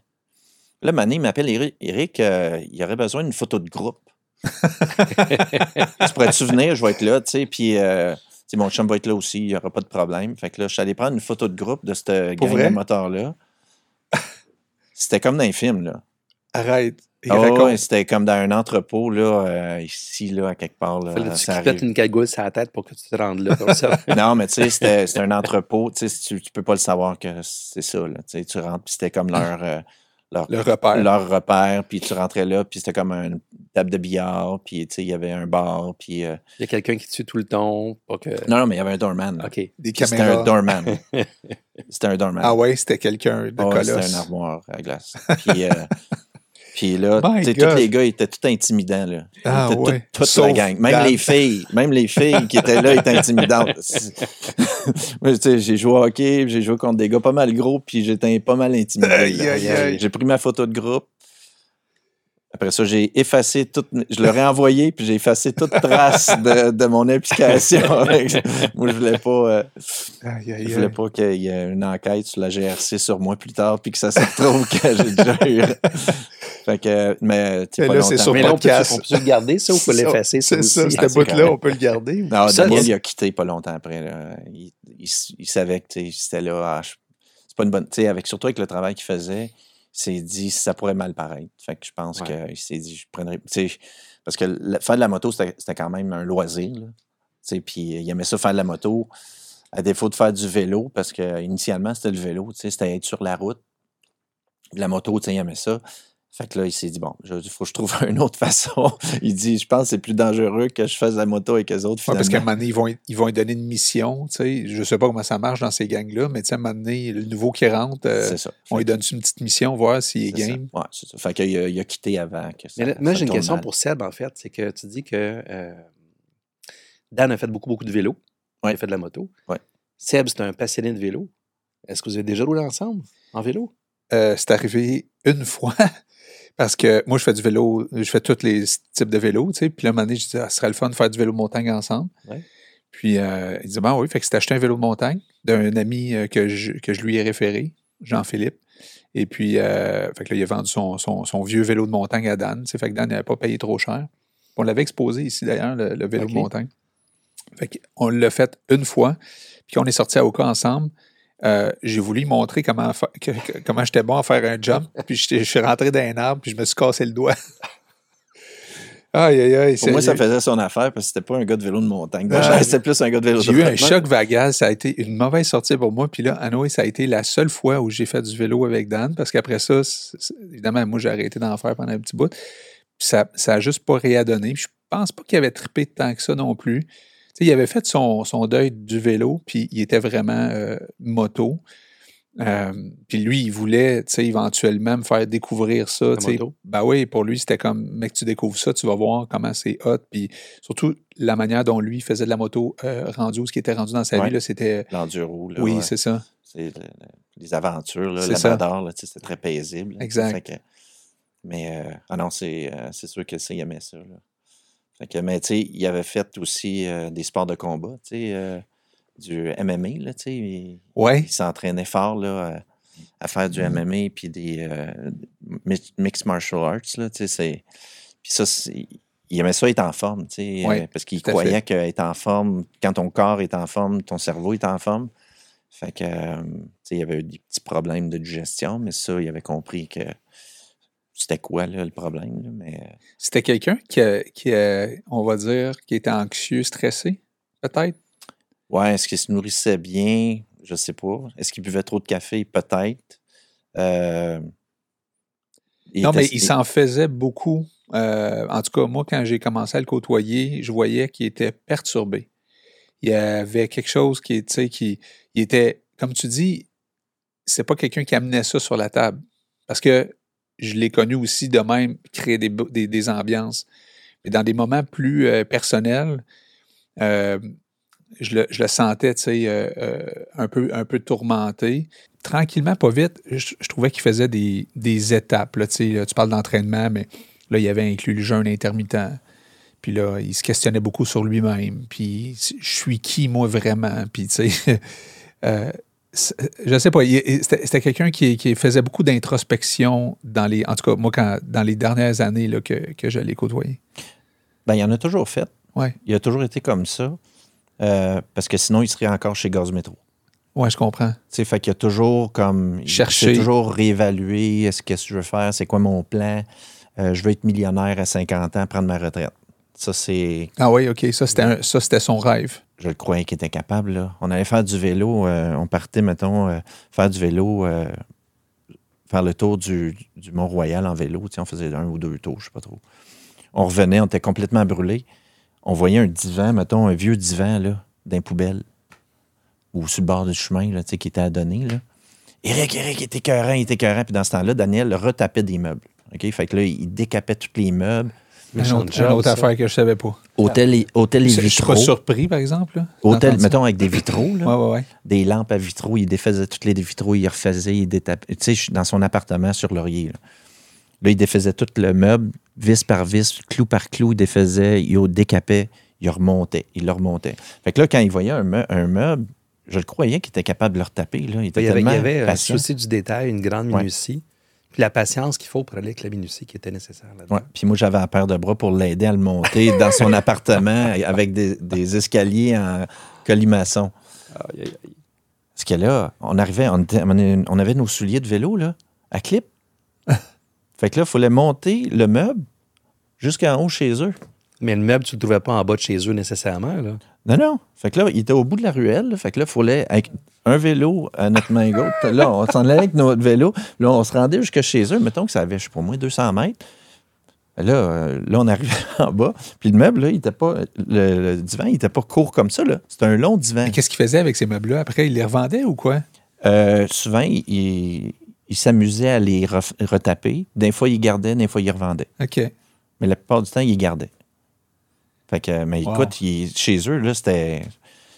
Là, Mané m'appelle Eric, Eric euh, il aurait besoin d'une photo de groupe. tu pourrais-tu venir, je vais être là, tu sais, puis euh, mon chum va être là aussi, il n'y aura pas de problème. Fait que là, je suis allé prendre une photo de groupe de cette gang de motards-là. C'était comme dans un film, là. Arrête. Il ouais, raconte. ouais, c'était comme dans un entrepôt, là, euh, ici, là, à quelque part. Là, tu ça pètes une cagoule sur la tête pour que tu te rendes là. Comme ça? Non, mais tu sais, c'était c'était un entrepôt. Tu sais, tu, tu peux pas le savoir que c'est ça. Là. Tu sais, tu rentres, puis c'était comme leur, euh, leur, Le repère. leur repère, puis tu rentrais là, puis c'était comme une table de billard, puis tu sais, il y avait un bar, puis... euh, Il y a quelqu'un qui suit tout le temps. Pour que... Non, non, mais il y avait un doorman. là. OK. Des Puis C'était caméras. un doorman. C'était un doorman. Ah ouais, c'était quelqu'un de colosse. C'était un armoire à glace. Puis, euh, puis là, tous les gars étaient tout intimidants. Là. Ah tout- ouais. toute la gang. Même Dan. les filles. Même les filles qui étaient là étaient intimidantes. Moi, tu sais, j'ai joué au hockey, j'ai joué contre des gars pas mal gros, puis j'étais pas mal intimidé. J'ai pris ma photo de groupe. Après ça, j'ai effacé toute. Je leur ai envoyé, puis j'ai effacé toute trace de, de mon implication. Moi, je voulais pas. euh, Aïe, aïe, je voulais pas qu'il y ait une enquête sur la GRC sur moi plus tard, puis que ça se retrouve que j'ai déjà eu. fait que, mais, tu sais, Mais pas là, c'est sur Mais là, on peut, podcast. on peut le garder, ça, ou faut l'effacer? C'est ça, aussi? ce Ah, bout-là, on peut le garder. Non, Ça, Daniel, il a quitté pas longtemps après. là. Il, il s- il savait que c'était là. ah, c'est pas une bonne. tu sais, Avec, surtout avec le travail qu'il faisait, s'est dit ça pourrait mal paraître. Fait que je pense Ouais. qu'il s'est dit je prendrais. Parce que faire de la moto, c'était quand même un loisir. là. Tu sais, Puis il aimait ça faire de la moto, à défaut de faire du vélo, parce que initialement, c'était le vélo, tu sais, c'était être sur la route. La moto, tu sais, il aimait ça. Fait que là, il s'est dit, bon, il faut que je trouve une autre façon. il dit, je pense que c'est plus dangereux que je fasse de la moto avec les autres, Ouais, parce qu'à un moment donné, ils vont, ils vont lui donner une mission. Tu sais. Je ne sais pas comment ça marche dans ces gangs-là, mais tu sais, à un moment donné, le nouveau qui rentre, euh, ça. on lui donne une petite mission, voir s'il est que ça. game. Ouais, c'est ça. Fait qu'il a, il a quitté avant que ça. Mais là, moi, j'ai une question mal. pour Seb, en fait. C'est que tu dis que euh, Dan a fait beaucoup, beaucoup de vélo. Ouais. Il a fait de la moto. Ouais. Seb, c'est un passionné de vélo. Est-ce que vous avez déjà roulé ensemble en vélo? Euh, c'est arrivé une fois. Parce que moi, je fais du vélo, je fais tous les types de vélos, tu sais. Puis là, un moment donné, je disais, ah, ce serait le fun de faire du vélo de montagne ensemble. Ouais. Puis euh, il dit, ben oui, fait que c'était acheté un vélo de montagne d'un ami euh, que, je, que je lui ai référé, Jean-Philippe. Et puis, euh, fait que là, il a vendu son, son, son vieux vélo de montagne à Dan. Fait que Dan n'avait pas payé trop cher. On l'avait exposé ici, d'ailleurs, le, le vélo de montagne. Fait qu'on l'a fait une fois. Puis on est sorti à Oka ensemble. Euh, j'ai voulu montrer comment, fa- que- que- comment j'étais bon à faire un jump. Puis je suis rentré dans un arbre, puis je me suis cassé le doigt. aïe, aïe, aïe. Pour moi, ça faisait son affaire parce que c'était pas un gars de vélo de montagne. Ah, c'était plus un gars de vélo de J'ai eu un montagne. choc vagal. Ça a été une mauvaise sortie pour moi. Puis là, à Noé, ça a été la seule fois où j'ai fait du vélo avec Dan. Parce qu'après ça, évidemment, moi, j'ai arrêté d'en faire pendant un petit bout. Puis ça n'a juste pas réadonné. Puis je pense pas qu'il avait trippé tant que ça non plus. Il avait fait son, son deuil du vélo, puis il était vraiment euh, moto. Euh, puis lui, il voulait, éventuellement me faire découvrir ça. Ben oui, pour lui, c'était comme, mec, tu découvres ça, tu vas voir comment c'est hot. Puis surtout, la manière dont lui faisait de la moto euh, rendu où ce qui était rendu dans sa Ouais. vie, c'était. L'enduro, là. Oui, ouais. c'est ça. C'est le- le- les aventures, là. Labrador, c'était très paisible. Exact. Que- mais, euh, ah non, c'est c'est sûr que ça, il aimait ça. Là. Fait que, mais, tu sais, il avait fait aussi euh, des sports de combat, tu sais, euh, du MMA, là, tu sais. Il, Ouais. il s'entraînait fort, là, à, à faire du. MMA, puis des euh, mi- mixed martial arts, là, tu sais. Puis ça, il aimait ça être en forme, tu sais, Ouais, parce qu'il croyait qu'être en forme, quand ton corps est en forme, ton cerveau est en forme. Fait que, tu sais, il y avait eu des petits problèmes de digestion, mais ça, il avait compris que c'était quoi, là, le problème, là, mais... euh, C'était quelqu'un qui, qui on va dire, qui était anxieux, stressé, peut-être? Ouais, est-ce qu'il se nourrissait bien? Je sais pas. Est-ce qu'il buvait trop de café? Peut-être. Euh, Non, était- mais il s'en faisait beaucoup. Euh, en tout cas, moi, quand j'ai commencé à le côtoyer, je voyais qu'il était perturbé. Il y avait quelque chose qui, tu sais, qui il était, comme tu dis, c'est pas quelqu'un qui amenait ça sur la table. Parce que je l'ai connu aussi de même créer des, des, ambiances. Mais dans des moments plus euh, personnels, euh, je, le, je le sentais, tu sais, euh, un, peu, un peu tourmenté. Tranquillement, pas vite, je, trouvais qu'il faisait des, des étapes. Là, tu tu parles d'entraînement, mais là, il avait inclus le jeûne intermittent. Puis là, il se questionnait beaucoup sur lui-même. Puis je suis qui, moi, vraiment? Puis, tu sais, je sais pas. C'était quelqu'un qui, qui faisait beaucoup d'introspection dans les. En tout cas, moi, quand, dans les dernières années là, que, que je l'ai côtoyé. Ben, il en a toujours fait. Ouais. Il a toujours été comme ça. euh, parce que sinon, il serait encore chez Gaz Métro. Ouais, je comprends. Tu sais, fait qu'il a toujours comme. il toujours réévalué. Est-ce que je veux faire? C'est quoi mon plan? Euh, je veux être millionnaire à 50 ans, prendre ma retraite. Ça, c'est. Ah oui, OK. Ça, c'était son rêve. Je le croyais qu'il était capable. On allait faire du vélo. euh, on partait, mettons, euh, faire du vélo, euh, faire le tour du, Mont-Royal en vélo. On faisait un ou deux tours, je sais pas trop. On revenait, on était complètement brûlés. On voyait un divan, mettons, un vieux divan, là, d'un poubelle. Ou sur le bord du chemin, là, qui était à donner, là. Eric, Eric, il était écœurant, il était écœurant. Puis dans ce temps-là, Daniel retapait des meubles. OK? Fait que là, il décapait tous les meubles. Une Méchant autre, job, une autre affaire que je savais pas. Hôtel et, hôtel et Je je suis pas vitraux. surpris, par exemple. Là, Hôtel, mettons, avec des vitraux, là. Ouais, ouais, ouais. des lampes à vitraux. Il défaisait toutes les vitraux, il refaisait, il détapait. Tu sais, je suis dans son appartement sur Laurier. Là. Là, il défaisait tout le meuble, vis par vis, clou par clou, il défaisait, il le décapait, il remontait, il le remontait. Fait que là, quand il voyait un, meu- un meuble, je le croyais qu'il était capable de le retaper. Là. Il était Il y avait, il y tellement avait un souci du détail, une grande Ouais. minutie, puis la patience qu'il faut pour aller avec la minutie qui était nécessaire là-dedans. Ouais. Puis moi, j'avais un paire de bras pour l'aider à le monter dans son appartement avec des, des escaliers en colimaçon. Aïe, aïe, aïe. Parce que là, on arrivait, on, était- on avait nos souliers de vélo, là, à clip. fait que là, il fallait monter le meuble jusqu'en haut chez eux. Mais le meuble, tu ne le trouvais pas en bas de chez eux nécessairement. Là. Non, non. Fait que là, il était au bout de la ruelle. là. Fait que là, il fallait, avec un vélo à notre main gauche, là, on s'en allait avec notre vélo. Là, on se rendait jusque chez eux. Mettons que ça avait, je sais pas moi, 200 mètres. Là, euh, là, on arrivait en bas. Puis le meuble, là, il était pas. Le, le divan, il n'était pas court comme ça. là. C'était un long divan. Qu'est-ce qu'il faisait avec ces meubles-là? Après, il les revendait ou quoi? Euh, souvent, il, il- s'amusait à les retaper. Des fois, il gardait, des fois, il revendait. OK. Mais la plupart du temps, il gardait. Fait que, mais Wow. écoute, il- chez eux, là, c'était.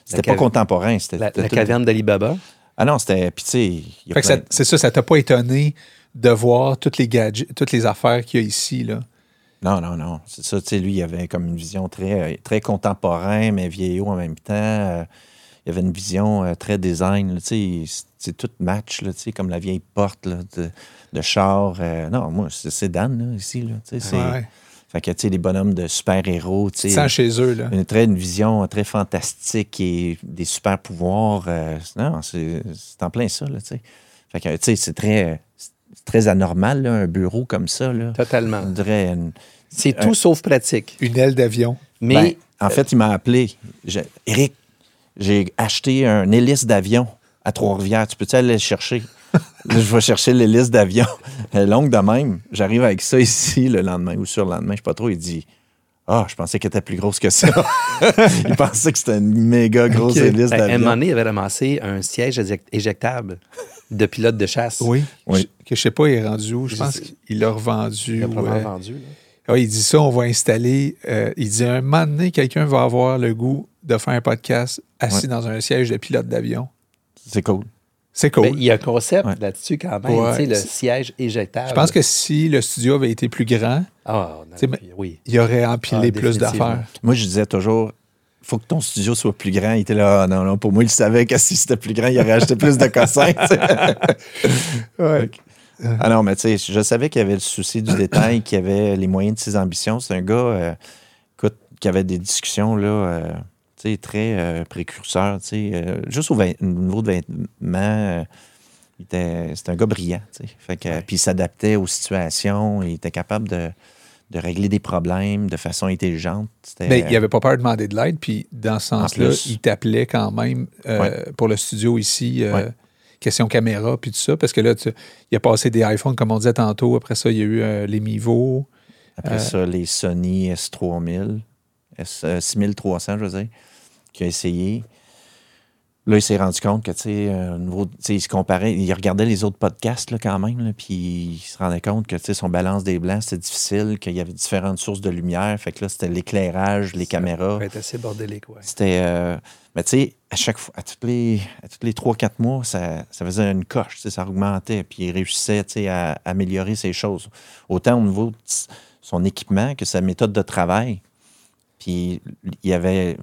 C'était pas contemporain. C'était, La, caverne d'Alibaba? Ah non, c'était. Puis, tu sais, plein- c'est ça, ça t'a pas étonné de voir toutes les gadgets, toutes les affaires qu'il y a ici, là? Non, non, non. C'est ça, tu sais, lui, il avait comme une vision très, euh, très contemporain, mais vieillot en même temps. Euh, il avait une vision euh, très design, tu sais. c'est- tout match, là, tu sais, comme la vieille porte là, de, de char. euh, non, moi, c'est, c'est Dan, là, ici, là, tu sais. c'est- Ouais. Fait que, tu sais, les bonhommes de super-héros, tu sais. chez eux, là. Une, très, une vision très fantastique et des super pouvoirs. euh, non, c'est, en plein ça, là, tu sais. Fait que, tu sais, c'est très, très anormal, là, un bureau comme ça, là. Totalement. C'est tout sauf pratique. Une aile d'avion. Mais Ben, en fait, il m'a appelé. J'ai- Eric, j'ai acheté un hélice d'avion à Trois-Rivières. Tu peux-tu aller le chercher? Je vais chercher l'hélice d'avion. Elle est longue de même. J'arrive avec ça ici le lendemain ou sur le lendemain, je sais pas trop. Il dit Ah, je pensais qu'elle était plus grosse que ça. il pensait que c'était une méga grosse Ok. hélice ben, à un moment d'avion. donné, il avait ramassé un siège éject- éjectable de pilote de chasse. Oui. Oui. Je- Que je sais pas, il est rendu où. Je Je pense qu'il l'a revendu. Il a probablement ouais. vendu. là. Ah, il dit ça, on va installer. euh, il dit un moment donné, quelqu'un va avoir le goût de faire un podcast assis Ouais. dans un siège de pilote d'avion. C'est cool. C'est cool. Il y a un concept Ouais. là-dessus quand même, Ouais. tu sais, le siège éjectable. je pense que si le studio avait été plus grand, Ah, oui. il aurait empilé Ah, plus d'affaires. Moi, je disais toujours faut que ton studio soit plus grand. Il était là, Ah, non, non, pour moi, il savait que si c'était plus grand, il aurait acheté plus de cossins. Ouais. Ah non, mais tu sais, je savais qu'il y avait le souci du détail, qu'il y avait les moyens de ses ambitions. C'est un gars, euh, écoute, qui avait des discussions, là, euh, très euh, sais. euh, juste au, niveau de vêtements, euh, c'était un gars brillant. Fait que, Puis il s'adaptait aux situations, il était capable de, de régler des problèmes de façon intelligente. Mais il n'avait pas peur de demander de l'aide, puis dans ce sens-là, il t'appelait quand même Ouais. pour le studio ici, Ouais. question caméra, puis tout ça, parce que là, tu- il a passé des iPhones, comme on disait tantôt, après ça, il y a eu les Mivo. Après ça, les Sony S3000, S, euh, 6300, je veux dire, qui a essayé. Là, il s'est rendu compte que, tu sais, euh, au niveau- il se comparait, il regardait les autres podcasts, là, quand même, puis il se rendait compte que, tu sais, son balance des blancs, c'était difficile, qu'il y avait différentes sources de lumière. Fait que là, c'était l'éclairage, les caméras. Être assez bordélique, ouais. C'était. euh, mais tu sais, à chaque fois, à tous les, à tous les 3-4 mois, ça, ça faisait une coche, ça augmentait, puis il réussissait tu sais, à améliorer ses choses. Autant au niveau de son équipement que sa méthode de travail. Puis il y avait.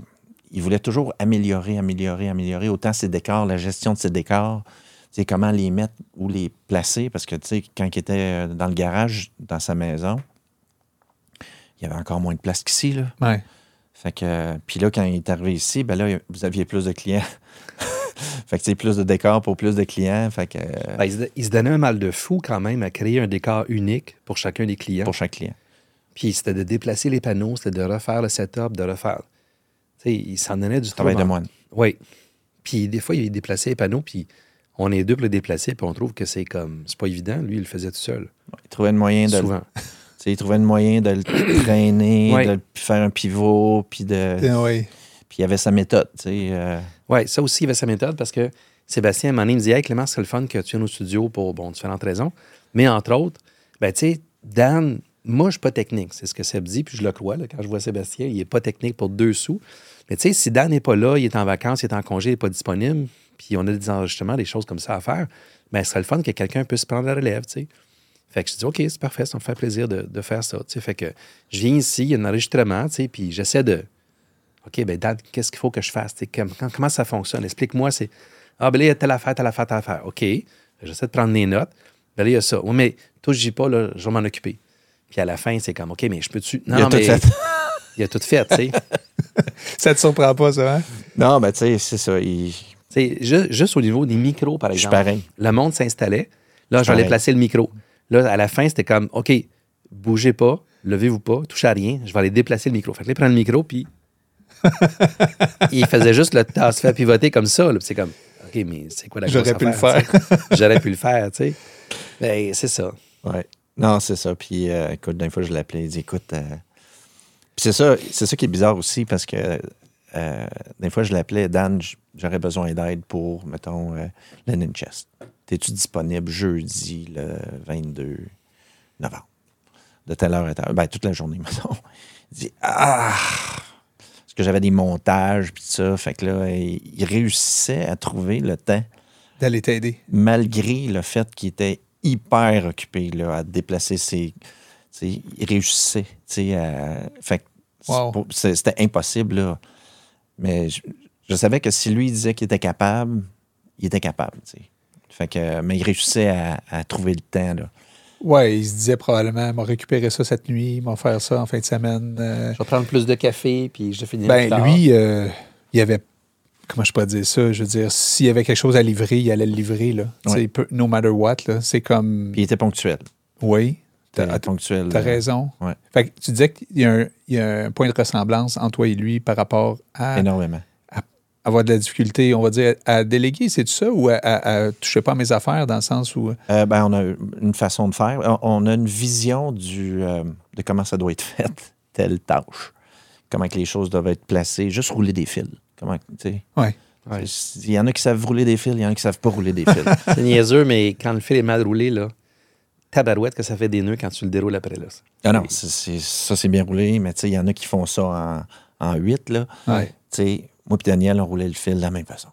Il voulait toujours améliorer, améliorer, améliorer autant ses décors, la gestion de ses décors, tu sais, comment les mettre, où les placer. Parce que, tu sais, quand il était dans le garage, dans sa maison, il y avait encore moins de place qu'ici, là. Ouais. Fait que, puis là, quand il est arrivé ici, ben là, vous aviez plus de clients. fait que c'est plus de décors pour plus de clients. Fait que, Ben, il, se, il se donnait un mal de fou quand même à créer un décor unique pour chacun des clients. pour chaque client. Puis c'était de déplacer les panneaux, c'était de refaire le setup, de refaire. Il s'en donnait du Travail de moine. Oui. Puis des fois, il déplaçait les panneaux, puis on est deux pour le déplacer, puis on trouve que c'est comme. C'est pas évident. Lui, il le faisait tout seul. Il trouvait le moyen de, Souvent. tu sais, il trouvait le moyen de le traîner, Ouais. de le- faire un pivot, puis de, Oui. puis il avait sa méthode. tu sais, euh, Oui, ça aussi, il avait sa méthode parce que Sébastien, à un moment donné, il me dit Hey Clément, c'est le fun que tu viennes au studio pour bon, différentes raisons. Mais entre autres, ben, tu sais, Dan, moi, je suis pas technique. C'est ce que Seb dit, puis je le crois. quand je vois Sébastien, il est pas technique pour deux sous. Mais tu sais, si Dan n'est pas là, il est en vacances, il est en congé, il n'est pas disponible, puis on a des enregistrements, des choses comme ça à faire, ben, ce serait le fun que quelqu'un puisse prendre la relève, tu sais. Fait que je dis, OK, c'est parfait, ça me fait plaisir de, faire ça. Fait que je viens ici, il y a un enregistrement, tu sais, puis j'essaie de. OK, ben Dan, qu'est-ce qu'il faut que je fasse? Comment ça fonctionne? Explique-moi. C'est Ah, ben là, il y a telle affaire, telle affaire, telle affaire. OK. J'essaie de prendre des notes. Ben là, il y a ça. Oui, mais touche-y pas, là, je vais m'en occuper. Puis à la fin, c'est comme, OK, mais je peux-tu? Non, il a non, tout mais fait. il a tout fait, tu sais. Ça te surprend pas, ça, hein? Non, ben tu sais, c'est ça. il- Tu sais, ju- juste au niveau des micros, par exemple. pareil. Le monde s'installait. Là, suis je vais aller pareil. placer le micro. Là, à la fin, c'était comme, OK, bougez pas, levez-vous pas, touchez à rien, je vais aller déplacer le micro. Fait que là, il prend le micro, puis il faisait juste le temps se faire pivoter comme ça. c'est comme, OK, mais c'est quoi la J'aurais pu le sais? J'aurais pu le faire, tu sais. Ben, c'est ça. Ouais. Non, c'est ça. Puis, euh, écoute, d'une fois, je l'appelais. Il dit, écoute. euh, Puis c'est ça, c'est ça qui est bizarre aussi parce que euh, des fois, je l'appelais, Dan, j'aurais besoin d'aide pour, mettons, euh, le Ninchest. T'es-tu disponible jeudi, le 22 novembre? De telle heure à telle heure? Ben, toute la journée, mettons. Il dit, ah! Parce que j'avais des montages, puis ça. Fait que là, il, il réussissait à trouver le temps D'aller t'aider. malgré le fait qu'il était hyper occupé là, à déplacer ses. Il réussissait. à- fait Wow. C'était impossible. Là. Mais je, je savais que si lui disait qu'il était capable, il était capable. Fait que, mais il réussissait à, à trouver le temps. Là. Ouais, il se disait probablement, m'a récupéré ça cette nuit, m'a faire ça en fin de semaine. euh. Je vais prendre plus de café, puis je finis Ben, lui, euh, il avait. Comment je peux dire ça? Je veux dire, s'il y avait quelque chose à livrer, il allait le livrer, là. Peu- no matter what, là. C'est comme. Puis il était ponctuel. Oui, t'as ponctuel. t'as euh, raison. ouais. Fait que tu disais qu'il y, a un- il y a un point de ressemblance entre toi et lui par rapport à Énormément. avoir de la difficulté, on va dire, à déléguer, c'est ça? Ou à, à, à toucher pas à mes affaires dans le sens où. Euh, ben, on a une façon de faire. On- On a une vision du, euh, de comment ça doit être fait, telle tâche. Comment que les choses doivent être placées. Juste rouler des fils. Comment, tu sais? Ouais. Ouais. Il y en a qui savent rouler des fils, il y en a qui savent pas rouler des fils. C'est niaiseux, mais quand le fil est mal roulé, là, tabarouette que ça fait des nœuds quand tu le déroules après, là. Ah non, ça c'est bien roulé, mais tu sais, il y en a qui font ça en, en 8, là. Ouais. Tu sais, moi et Daniel, on roulait le fil de la même façon.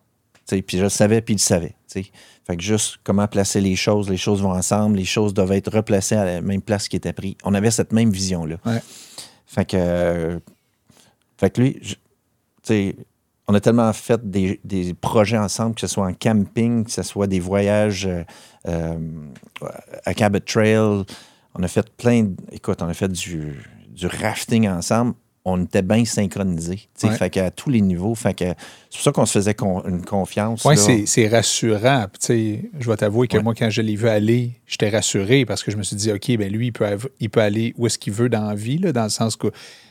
Tu sais, Puis je le savais, puis il le savait. tu sais. Fait que juste comment placer les choses, les choses vont ensemble, les choses doivent être replacées à la même place qui était pris. On avait cette même vision-là. Ouais. Fait que, euh, fait que lui, je- tu sais, on a tellement fait des, projets ensemble, que ce soit en camping, que ce soit des voyages euh, euh, à Cabot Trail. On a fait plein Écoute, on a fait du rafting ensemble. On était bien synchronisés. tu sais, Ouais. Fait qu'à tous les niveaux. Fait que c'est pour ça qu'on se faisait con- une confiance. Oui, c'est rassurant. Puis, je vais t'avouer que Ouais. moi, quand je l'ai vu aller, j'étais rassuré parce que je me suis dit, OK, ben lui, il peut, av- il peut aller où est-ce qu'il veut dans la vie, là, dans le sens que,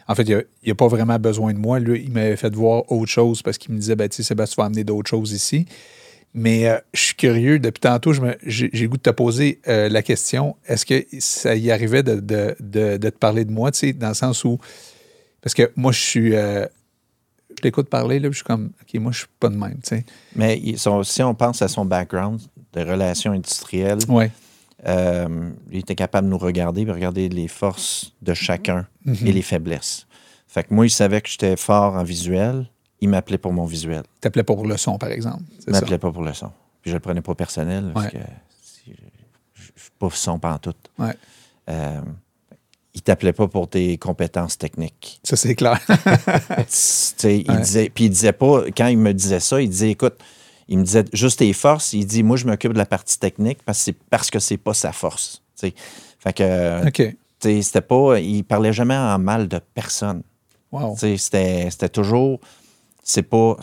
en fait, il n'a pas vraiment besoin de moi. Lui, il m'avait fait voir autre chose parce qu'il me disait, ben, tu sais, Sébastien, tu vas amener d'autres choses ici. Mais euh, je suis curieux, depuis tantôt, j'ai j'ai le goût de te poser euh, la question est-ce que ça y arrivait de, de- de- de te parler de moi, tu sais, dans le sens où. Parce que moi, je suis. euh, je t'écoute parler, là, puis je suis comme, OK, moi, je suis pas de même, tu sais. Mais il- si on pense à son background de relations industrielles, Ouais. euh, il était capable de nous regarder et regarder les forces de chacun Mhm. et les faiblesses. Fait que moi, il savait que j'étais fort en visuel. Il m'appelait pour mon visuel. t'appelais pas pour le son, par exemple. Il m'appelait pas pour le son. Puis je le prenais pas personnel parce Ouais. que si- je je suis pas son pantoute. Ouais. Euh, il t'appelait pas pour tes compétences techniques. Ça, c'est clair. Il disait, puis il disait pas, quand il me disait ça, il disait, écoute, il me disait juste tes forces. Il dit, moi, je m'occupe de la partie technique parce que c'est parce que c'est pas sa force. tu sais. Fait que, c'était pas, il parlait jamais en mal de personne. Wow. C'était c'était toujours, c'est pas,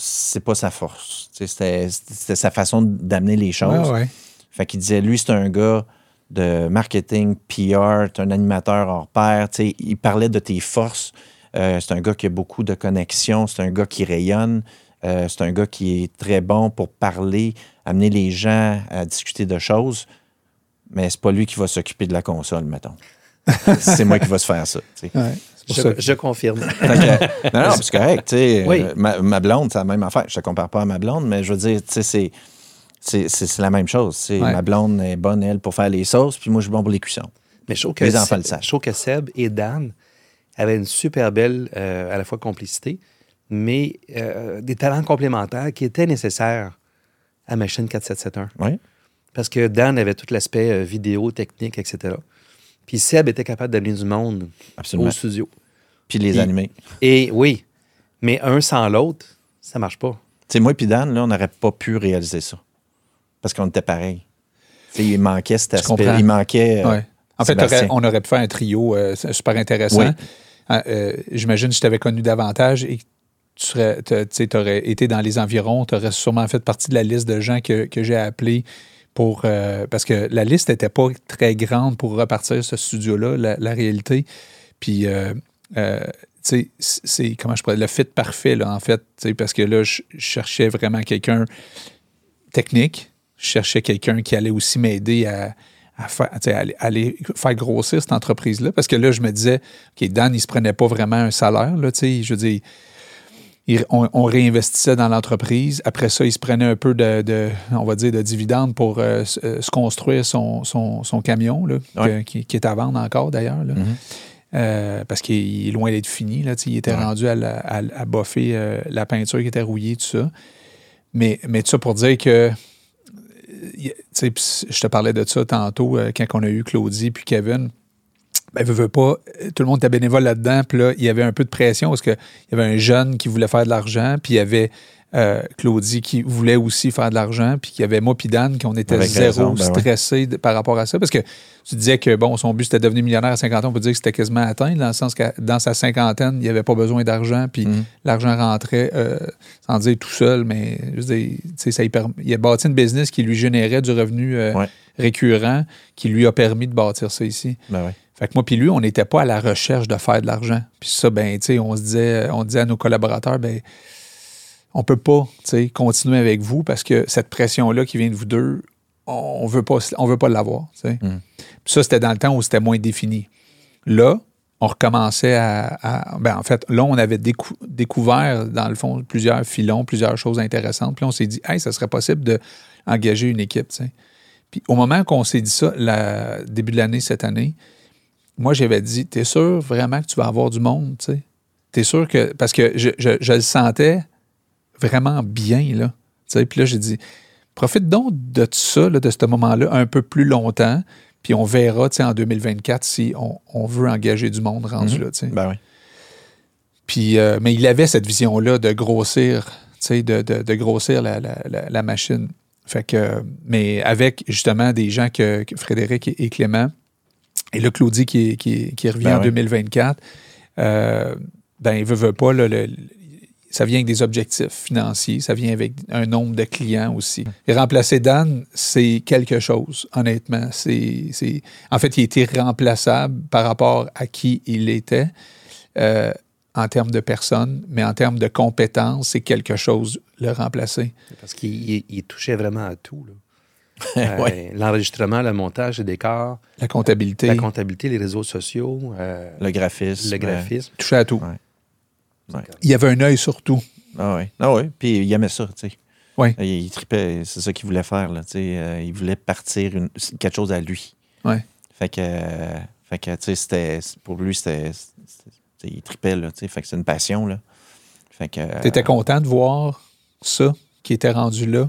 pas sa force. C'était c'était sa façon d'amener les choses. Ouais, ouais. Fait qu'il disait, lui, c'est un gars de marketing, PR, c'est un animateur hors pair. Tu sais, il parlait de tes forces. Euh, c'est un gars qui a beaucoup de connexions. C'est un gars qui rayonne. Euh, c'est un gars qui est très bon pour parler, amener les gens à discuter de choses. Mais c'est pas lui qui va s'occuper de la console, mettons. c'est moi qui va se faire ça. tu sais. Ouais. Je, ça. je confirme. Que- non, non, c'est correct. tu sais, Oui. euh, ma, ma blonde, c'est la même affaire. Je te compare pas à ma blonde, mais je veux dire, tu sais, c'est. C'est c'est- c'est la même chose. Ouais. Ma blonde est bonne, elle, pour faire les sauces, puis moi, je suis bon pour les cuissons. Mais je trouve que, Les enfants Seb- le savent. je trouve que Seb et Dan avaient une super belle, euh, à la fois complicité, mais euh, des talents complémentaires qui étaient nécessaires à Machine 4771. Oui. Parce que Dan avait tout l'aspect euh, vidéo, technique, etc. Puis Seb était capable d'amener du monde Absolument. au studio. Puis les Puis- animés. Et oui, mais un sans l'autre, ça marche pas. Tu sais, moi puis Dan, là, on n'aurait pas pu réaliser ça. Parce qu'on était pareil. Il manquait cet aspect. Il manquait. euh, Ouais. En fait, on aurait pu faire un trio euh, super intéressant. Oui. Ah, euh, J'imagine que je t'avais connu davantage et que tu serais, aurais été dans les environs, tu aurais sûrement fait partie de la liste de gens que, que j'ai appelés pour. parce que la liste n'était pas très grande pour repartir ce studio-là, la, la réalité. Puis, c'est- comment je pourrais le fit parfait, là, en fait, parce que là, je cherchais vraiment quelqu'un technique. Je cherchais quelqu'un qui allait aussi m'aider à, à faire, à aller, faire grossir cette entreprise-là. Parce que là, je me disais, OK, Dan, il ne se prenait pas vraiment un salaire. Là, tu sais, je veux dire, il- on, on réinvestissait dans l'entreprise. Après ça, il se prenait un peu de, de, on va dire, de dividendes pour euh, se euh, se construire son, son, son camion, là, que- qui, qui est à vendre encore d'ailleurs. là. Mhm. Euh, parce qu'il est loin d'être fini. Là, il était Ouais. rendu à, la- à, à boffer euh, la peinture qui était rouillée, tout ça. Mais, mais tout ça pour dire que euh, y- tu sais, pis je te parlais de ça tantôt euh, quand on a eu Claudie puis Kevin. Ben, veut pas, euh, tout le monde était bénévole là-dedans. Puis là, il y avait un peu de pression parce qu'il y avait un jeune qui voulait faire de l'argent. Puis il y avait euh, Claudie qui voulait aussi faire de l'argent. Puis il y avait moi puis Dan qui on était Avec zéro raison, ben ouais. de- par rapport à ça. Parce que tu disais que bon, son but c'était de devenir millionnaire à 50 ans. On peut dire que c'était quasiment atteint, dans le sens que dans sa cinquantaine, il n'y avait pas besoin d'argent. Puis Mhm. l'argent rentrait, euh, sans dire tout seul, mais je veux dire, tu sais, ça y perm- il a bâti une business qui lui générait du revenu euh, Ouais. récurrent, qui lui a permis de bâtir ça ici. Ben ouais. Fait que moi puis lui, on n'était pas à la recherche de faire de l'argent. Puis ça, ben, tu sais, on se disait, on disait à nos collaborateurs, ben, on peut pas, continuer avec vous parce que cette pression-là qui vient de vous deux, on veut pas, on veut pas l'avoir. Mm. Ça, c'était dans le temps où c'était moins défini. Là, on recommençait à, à- ben, en fait, là, on avait décou- découvert, dans le fond, plusieurs filons, plusieurs choses intéressantes. Puis on s'est dit, hey, ça serait possible d'engager une équipe. Puis au moment qu'on s'est dit ça, début de l'année, cette année, moi, j'avais dit, t'es sûr vraiment que tu vas avoir du monde, tu sais? T'es sûr que. Parce que je, je- je le sentais vraiment bien, là. Puis là, j'ai dit, profite donc de tout ça, là, de ce moment-là, un peu plus longtemps, puis on verra, en 2024, si on, on veut engager du monde rendu Mhm. là. Ben oui. Puis, euh, mais il avait cette vision-là de grossir, de, de- de grossir la, la- la- la machine. Fait que, mais avec justement des gens que, que Frédéric et, et Clément, et là, Claudie qui, qui- qui revient Ben en oui. 2024, euh, ben, il veut, veut pas, là, le- le- ça vient avec des objectifs financiers, ça vient avec un nombre de clients aussi. Et remplacer Dan, c'est quelque chose, honnêtement. C'est, c'est- En fait, il était remplaçable par rapport à qui il était euh, en termes de personnes, mais en termes de compétences, c'est quelque chose, le remplacer. Parce qu'il il- il touchait vraiment à tout. là. Euh, Ouais. L'enregistrement, le montage, le décor, La comptabilité, la comptabilité, les réseaux sociaux, euh, Le graphisme. le graphisme. toucher à tout. Ouais. Il y avait un œil sur tout. Ah oui. Ah oui. Puis il aimait ça, tu sais. Oui. Il, il tripait, c'est ça qu'il voulait faire, là, tu sais. euh, il voulait partir une- quelque chose à lui. Ouais. Fait que, euh, fait que tu sais, c'était, pour lui, c'était, il tripait, là, tu sais. Fait que c'est une passion, là. Fait que... euh, Tu étais content de voir ça qui était rendu là?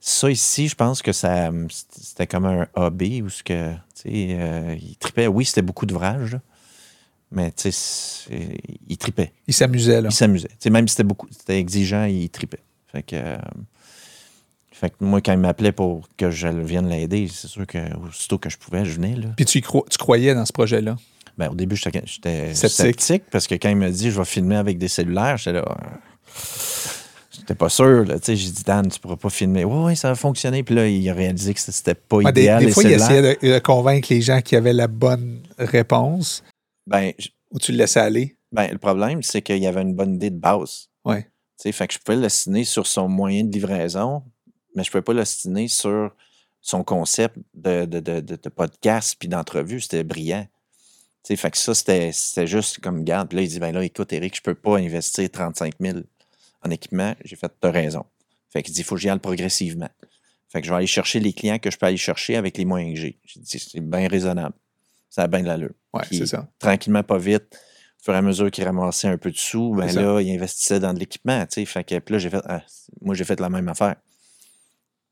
Ça ici, je pense que ça c'était comme un hobby où ce que tu sais, euh, il tripait. Oui, c'était beaucoup d'ouvrages, là, Mais tu sais, il tripait. Il s'amusait, là. Il s'amusait. Tu sais, même si c'était beaucoup, c'était exigeant, il tripait. Fait que, euh, fait que moi, quand il m'appelait pour que je vienne l'aider, c'est sûr que aussitôt que je pouvais, je venais. Là. Puis tu, y cro- tu croyais dans ce projet-là? Ben, au début, j'étais Sceptique. parce que quand il m'a dit je vais filmer avec des cellulaires, j'étais là. euh, J'étais pas sûr. là. Tu sais, J'ai dit, Dan, tu pourras pas filmer. Oui, oui, ça va fonctionner. Puis là, il a réalisé que c'était pas Ouais, des, idéal. des les fois, il essayait de, de convaincre les gens qui avaient la bonne réponse Ben, ou tu le laissais aller? ben, le problème, c'est qu'il y avait une bonne idée de base. Ouais. Fait que je pouvais l'ostiner sur son moyen de livraison, mais je pouvais pas l'ostiner sur son concept de, de, de, de- de podcast puis d'entrevue. C'était brillant. Fait que ça, c'était c'était juste comme garde. Puis là, il dit ben là, écoute, Eric, je peux pas investir 35 000 en équipement. J'ai fait, t'as raison. Fait qu'il dit, il faut que j'y aille progressivement. Fait que je vais aller chercher les clients que je peux aller chercher avec les moyens que j'ai. J'ai dit, c'est bien raisonnable. Ça a bien de l'allure. Ouais, c'est ça. tranquillement, pas vite, au fur et à mesure qu'il ramassait un peu de sous, ben ça. là, il investissait dans de l'équipement, tu sais. Fait que puis là, j'ai fait, ah, moi, j'ai fait la même affaire.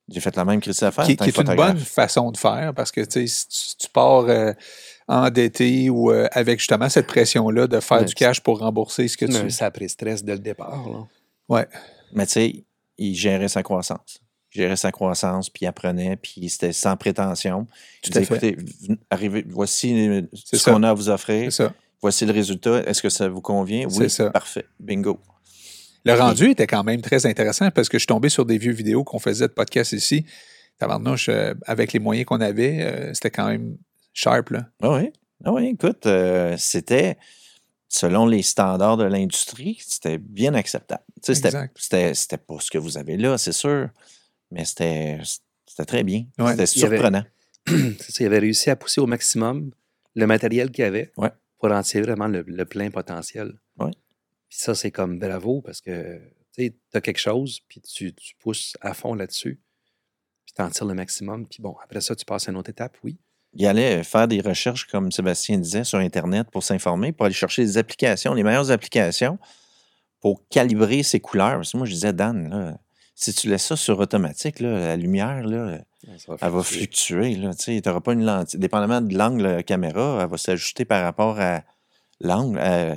J'ai fait la même crise d'affaires. qui, est une bonne façon de faire parce que tu sais, si tu, tu pars euh, endetté ou euh, avec justement cette pression-là de faire du cash pour rembourser ce que Mais tu. ça a pris stress dès le départ. Là. Ouais. Mais tu sais, il gérait sa croissance. Gérait sa croissance, puis il apprenait, puis c'était sans prétention. Tout Il disait, écoutez, arrivez, voici ce qu'on a à vous offrir. C'est ça. Voici le résultat. Est-ce que ça vous convient? C'est Oui, ça. parfait. Bingo. Le rendu était quand même très intéressant parce que je suis tombé sur des vieux vidéos qu'on faisait de podcast ici. Tabarnouche, euh, avec les moyens qu'on avait, euh, c'était quand même sharp. Là. Ah oui. Ah oui, écoute, euh, c'était, selon les standards de l'industrie, c'était bien acceptable. C'était pas ce que vous avez là, c'est sûr, mais c'était, très bien. Ouais. C'était avait- surprenant. Ça, il avait réussi à pousser au maximum le matériel qu'il avait Ouais. pour en tirer vraiment le, le plein potentiel. Ouais. Puis ça, c'est comme bravo parce que tu as quelque chose, puis tu, tu pousses à fond là-dessus, puis tu en tires le maximum. Puis bon, après ça, tu passes à une autre étape, oui. Il allait faire des recherches, comme Sébastien disait, sur Internet pour s'informer, pour aller chercher des applications, les meilleures applications pour calibrer ses couleurs. Parce que moi, je disais, Dan, là, si tu laisses ça sur automatique, là, la lumière, là, Ça elle va fluctuer. là, Tu n'auras pas une lentille. Dépendamment de l'angle caméra, elle va s'ajuster par rapport à l'angle, à,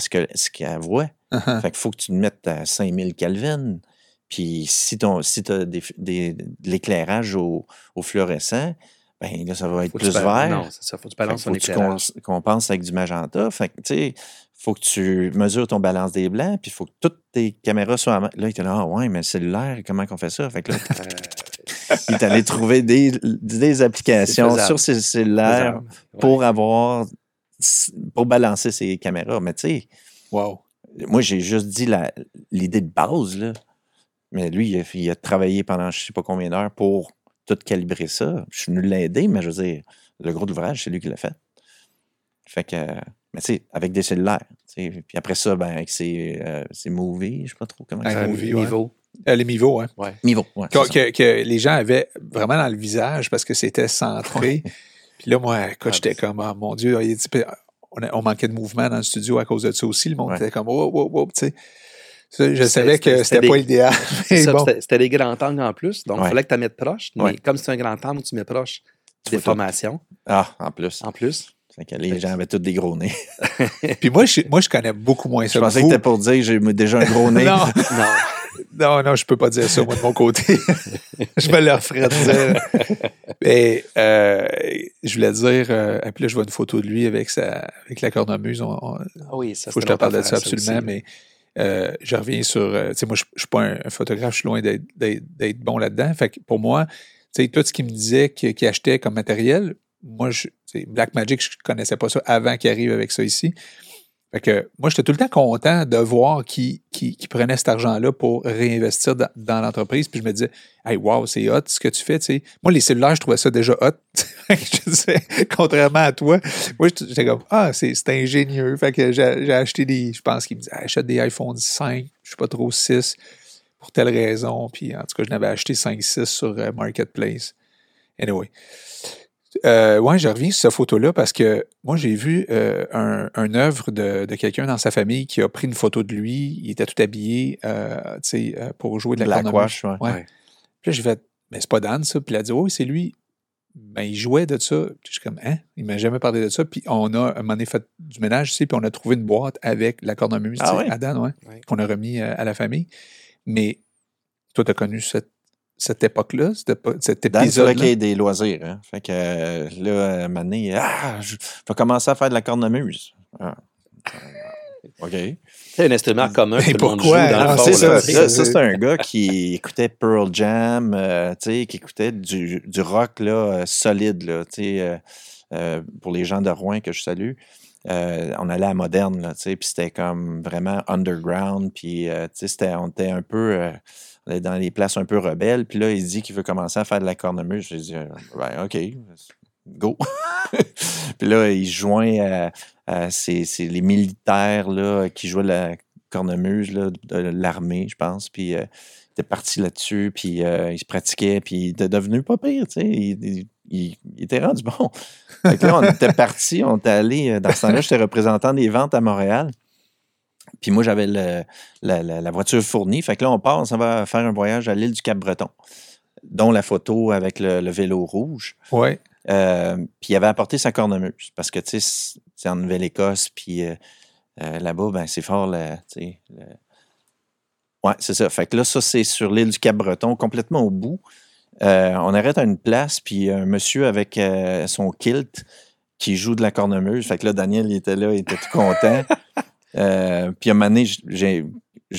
ce que- ce qu'elle voit. Uh-huh. Fait qu'il faut que tu te mettes à 5000 Kelvin. Puis si tu si as des, des- de l'éclairage au, au fluorescent, ben là, ça va être Faut plus vert. Non, c'est ça. Faut que tu balances ton compenses avec du magenta. Fait que, tu sais, faut que tu mesures ton balance des blancs, puis il faut que toutes tes caméras soient à main. Là, il était là, ah ouais, mais le cellulaire, comment qu'on fait ça? Fait que là, Euh, il est allé trouver des, des applications sur ses cellulaires. Ouais. pour avoir, pour balancer ses caméras. Mais tu sais, Wow. moi, j'ai juste dit l'idée de base, là. Mais lui, il a, il a travaillé pendant je sais pas combien d'heures pour tout calibrer ça. Je suis venu l'aider, mais je veux dire, le gros de l'ouvrage, c'est lui qui l'a fait. Fait que, mais tu sais, avec des cellulaires. Puis après ça, ben, avec ses, euh, ses movies, je sais pas trop comment Ouais, ça movie, ouais. niveau. Euh, les Mivo, hein. Ouais. Mivo, ouais, Que, les gens avaient vraiment dans le visage parce que c'était centré. Puis là, moi, écoute, Ah, j'étais ben, comme, ah, mon Dieu, il dit, puis, on, a- on manquait de mouvement dans le studio à cause de ça aussi. Le monde Ouais. était comme, oh, oh, oh, tu sais. Ça, Je savais que c'était- pas des- idéal. Bon, C'était des grands angles en plus, donc il Ouais. fallait que tu la mettes proche. Mais Ouais. comme c'est un grand angle, tu mets proche formations Ah, en plus. en plus. Fait que les gens avaient tous des gros nez. Puis moi je, moi, je connais beaucoup moins ça Je pensais que que c'était pour dire que j'ai déjà un gros nez. Non, Non. non, non, je peux pas dire ça, moi, de mon côté. je me le referais dire. Mais euh, je voulais dire, euh, et puis là, je vois une photo de lui avec, sa, avec la cornemuse. On, on- Ah oui, ça faut que je te parle de ça absolument, aussi. mais euh, je reviens sur. euh, tu sais, moi, je ne suis pas un, un photographe, je suis loin d'être- d'être d'être bon là-dedans. Fait que pour moi, tu sais, tout ce qu'il me disait qu'il achetait comme matériel, moi, je, tu sais, Blackmagic, je ne connaissais pas ça avant qu'il arrive avec ça ici. Fait que moi, j'étais tout le temps content de voir qu'il- qu'il prenait cet argent-là pour réinvestir dans, l'entreprise. Puis je me disais, hey, wow, c'est hot ce que tu fais. Moi, les cellulaires, je trouvais ça déjà hot. Je disais, contrairement à toi, moi, j'étais comme, ah, c'est ingénieux. Fait que j'ai acheté des, je pense qu'il me disait, achète des iPhone 5, je sais pas trop, 6, pour telle raison. Puis en tout cas, je n'avais acheté 5-6 sur euh, Marketplace. Anyway. Euh, ouais, je reviens sur cette photo-là parce que moi, j'ai vu euh, un, un œuvre de, de quelqu'un dans sa famille qui a pris une photo de lui. Il était tout habillé euh, tu sais, euh, pour jouer de la cornemuse. wash, ouais. Ouais. Ouais. Puis là, j'ai fait, mais c'est pas Dan, ça. Puis il a dit, oui, c'est lui. ben, il jouait de ça. Puis je suis comme, hein? Il m'a jamais parlé de ça. Puis on a, un moment donné, fait du ménage ici, puis on a trouvé une boîte avec la cornemuse, Ah ouais? à Dan, ouais, Ouais. qu'on a remis euh, à la famille. Mais toi, tu as connu cette, cette époque-là, cet épisode qu'il y ait des loisirs. Hein? Fait que euh, là, un moment donné, ah, je vais commencer à faire de la cornemuse. Ah. OK. C'est un instrument commun que Mais tout le monde joue pourquoi? dans Ah, le c'est fond, ça, Ça, c'est- ça, c'est un gars qui écoutait Pearl Jam, euh, tu sais, qui écoutait du, du rock là, euh, solide, là, tu sais, euh, pour les gens de Rouen que je salue. euh, on allait à Moderne, là, tu sais, puis c'était comme vraiment underground, puis euh, tu sais, c'était- on était un peu euh, dans les places un peu rebelles, puis là, il dit qu'il veut commencer à faire de la cornemuse. J'ai dit, euh, ben, OK, go. puis là, il joint à, à les militaires là, qui jouaient la cornemuse là, de l'armée, je pense. Puis euh, il était parti là-dessus, puis euh, il se pratiquait, puis il était devenu pas pire, tu sais. Il, il- était rendu bon. Fait que là, on était parti, on était allé, dans ce temps-là, j'étais représentant des ventes à Montréal. Puis moi, j'avais la, la- voiture fournie. Fait que là, on part, on s'en va faire un voyage à l'île du Cap-Breton, dont la photo avec le, le vélo rouge. Ouais. Euh, puis il avait apporté sa cornemuse parce que, tu sais, c'est- en Nouvelle-Écosse, puis euh, euh, là-bas, ben, c'est fort, tu sais, Ouais, c'est ça. Fait que là, ça, c'est sur l'île du Cap-Breton, complètement au bout. On arrête à une place, puis un monsieur avec son kilt qui joue de la cornemuse. Fait que là, Daniel, il était là, il était tout content. Euh, puis à un moment donné, je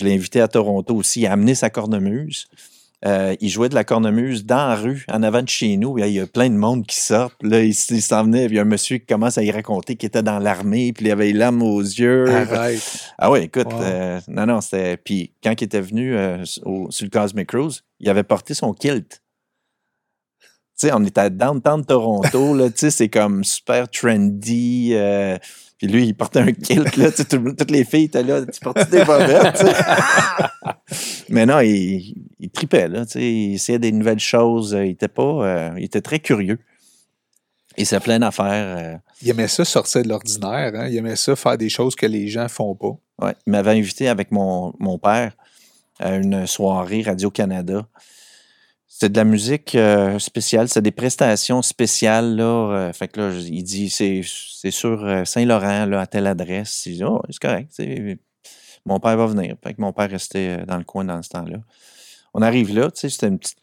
l'ai invité à Toronto aussi. Il a amené sa cornemuse. Euh, il jouait de la cornemuse dans la rue, en avant de chez nous. Il y a plein de monde qui sort. Là, il, s'en venait. Il y a un monsieur qui commence à y raconter qu'il était dans l'armée, puis il avait larmes aux yeux. Arrête. Ah oui, écoute, Wow. euh, non, non, c'était. Puis quand il était venu euh, au- sur le Cosmic Cruise, il avait porté son kilt. Tu sais, on était à downtown Toronto, là, tu sais, c'est comme super trendy. Puis lui, il portait un kilt, là, tu toutes les filles étaient là, tu portais des bobettes. Mais non, il, il tripait, là, tu sais, il essayait des nouvelles choses, euh, il était pas, euh, il était très curieux. Il s'est plein d'affaires. euh, Il aimait ça sortir de l'ordinaire. Hein? Il aimait ça faire des choses que les gens font pas. Ouais, il m'avait invité avec mon, mon père à une soirée Radio-Canada. C'était de la musique euh, spéciale, c'est des prestations spéciales. Là, euh, fait que là, il dit c'est, c'est sur euh, Saint-Laurent, à telle adresse. Il dit Oh, c'est correct. Mon père va venir. Fait que mon père restait dans le coin dans ce temps-là. On arrive là, tu sais, c'était une petite.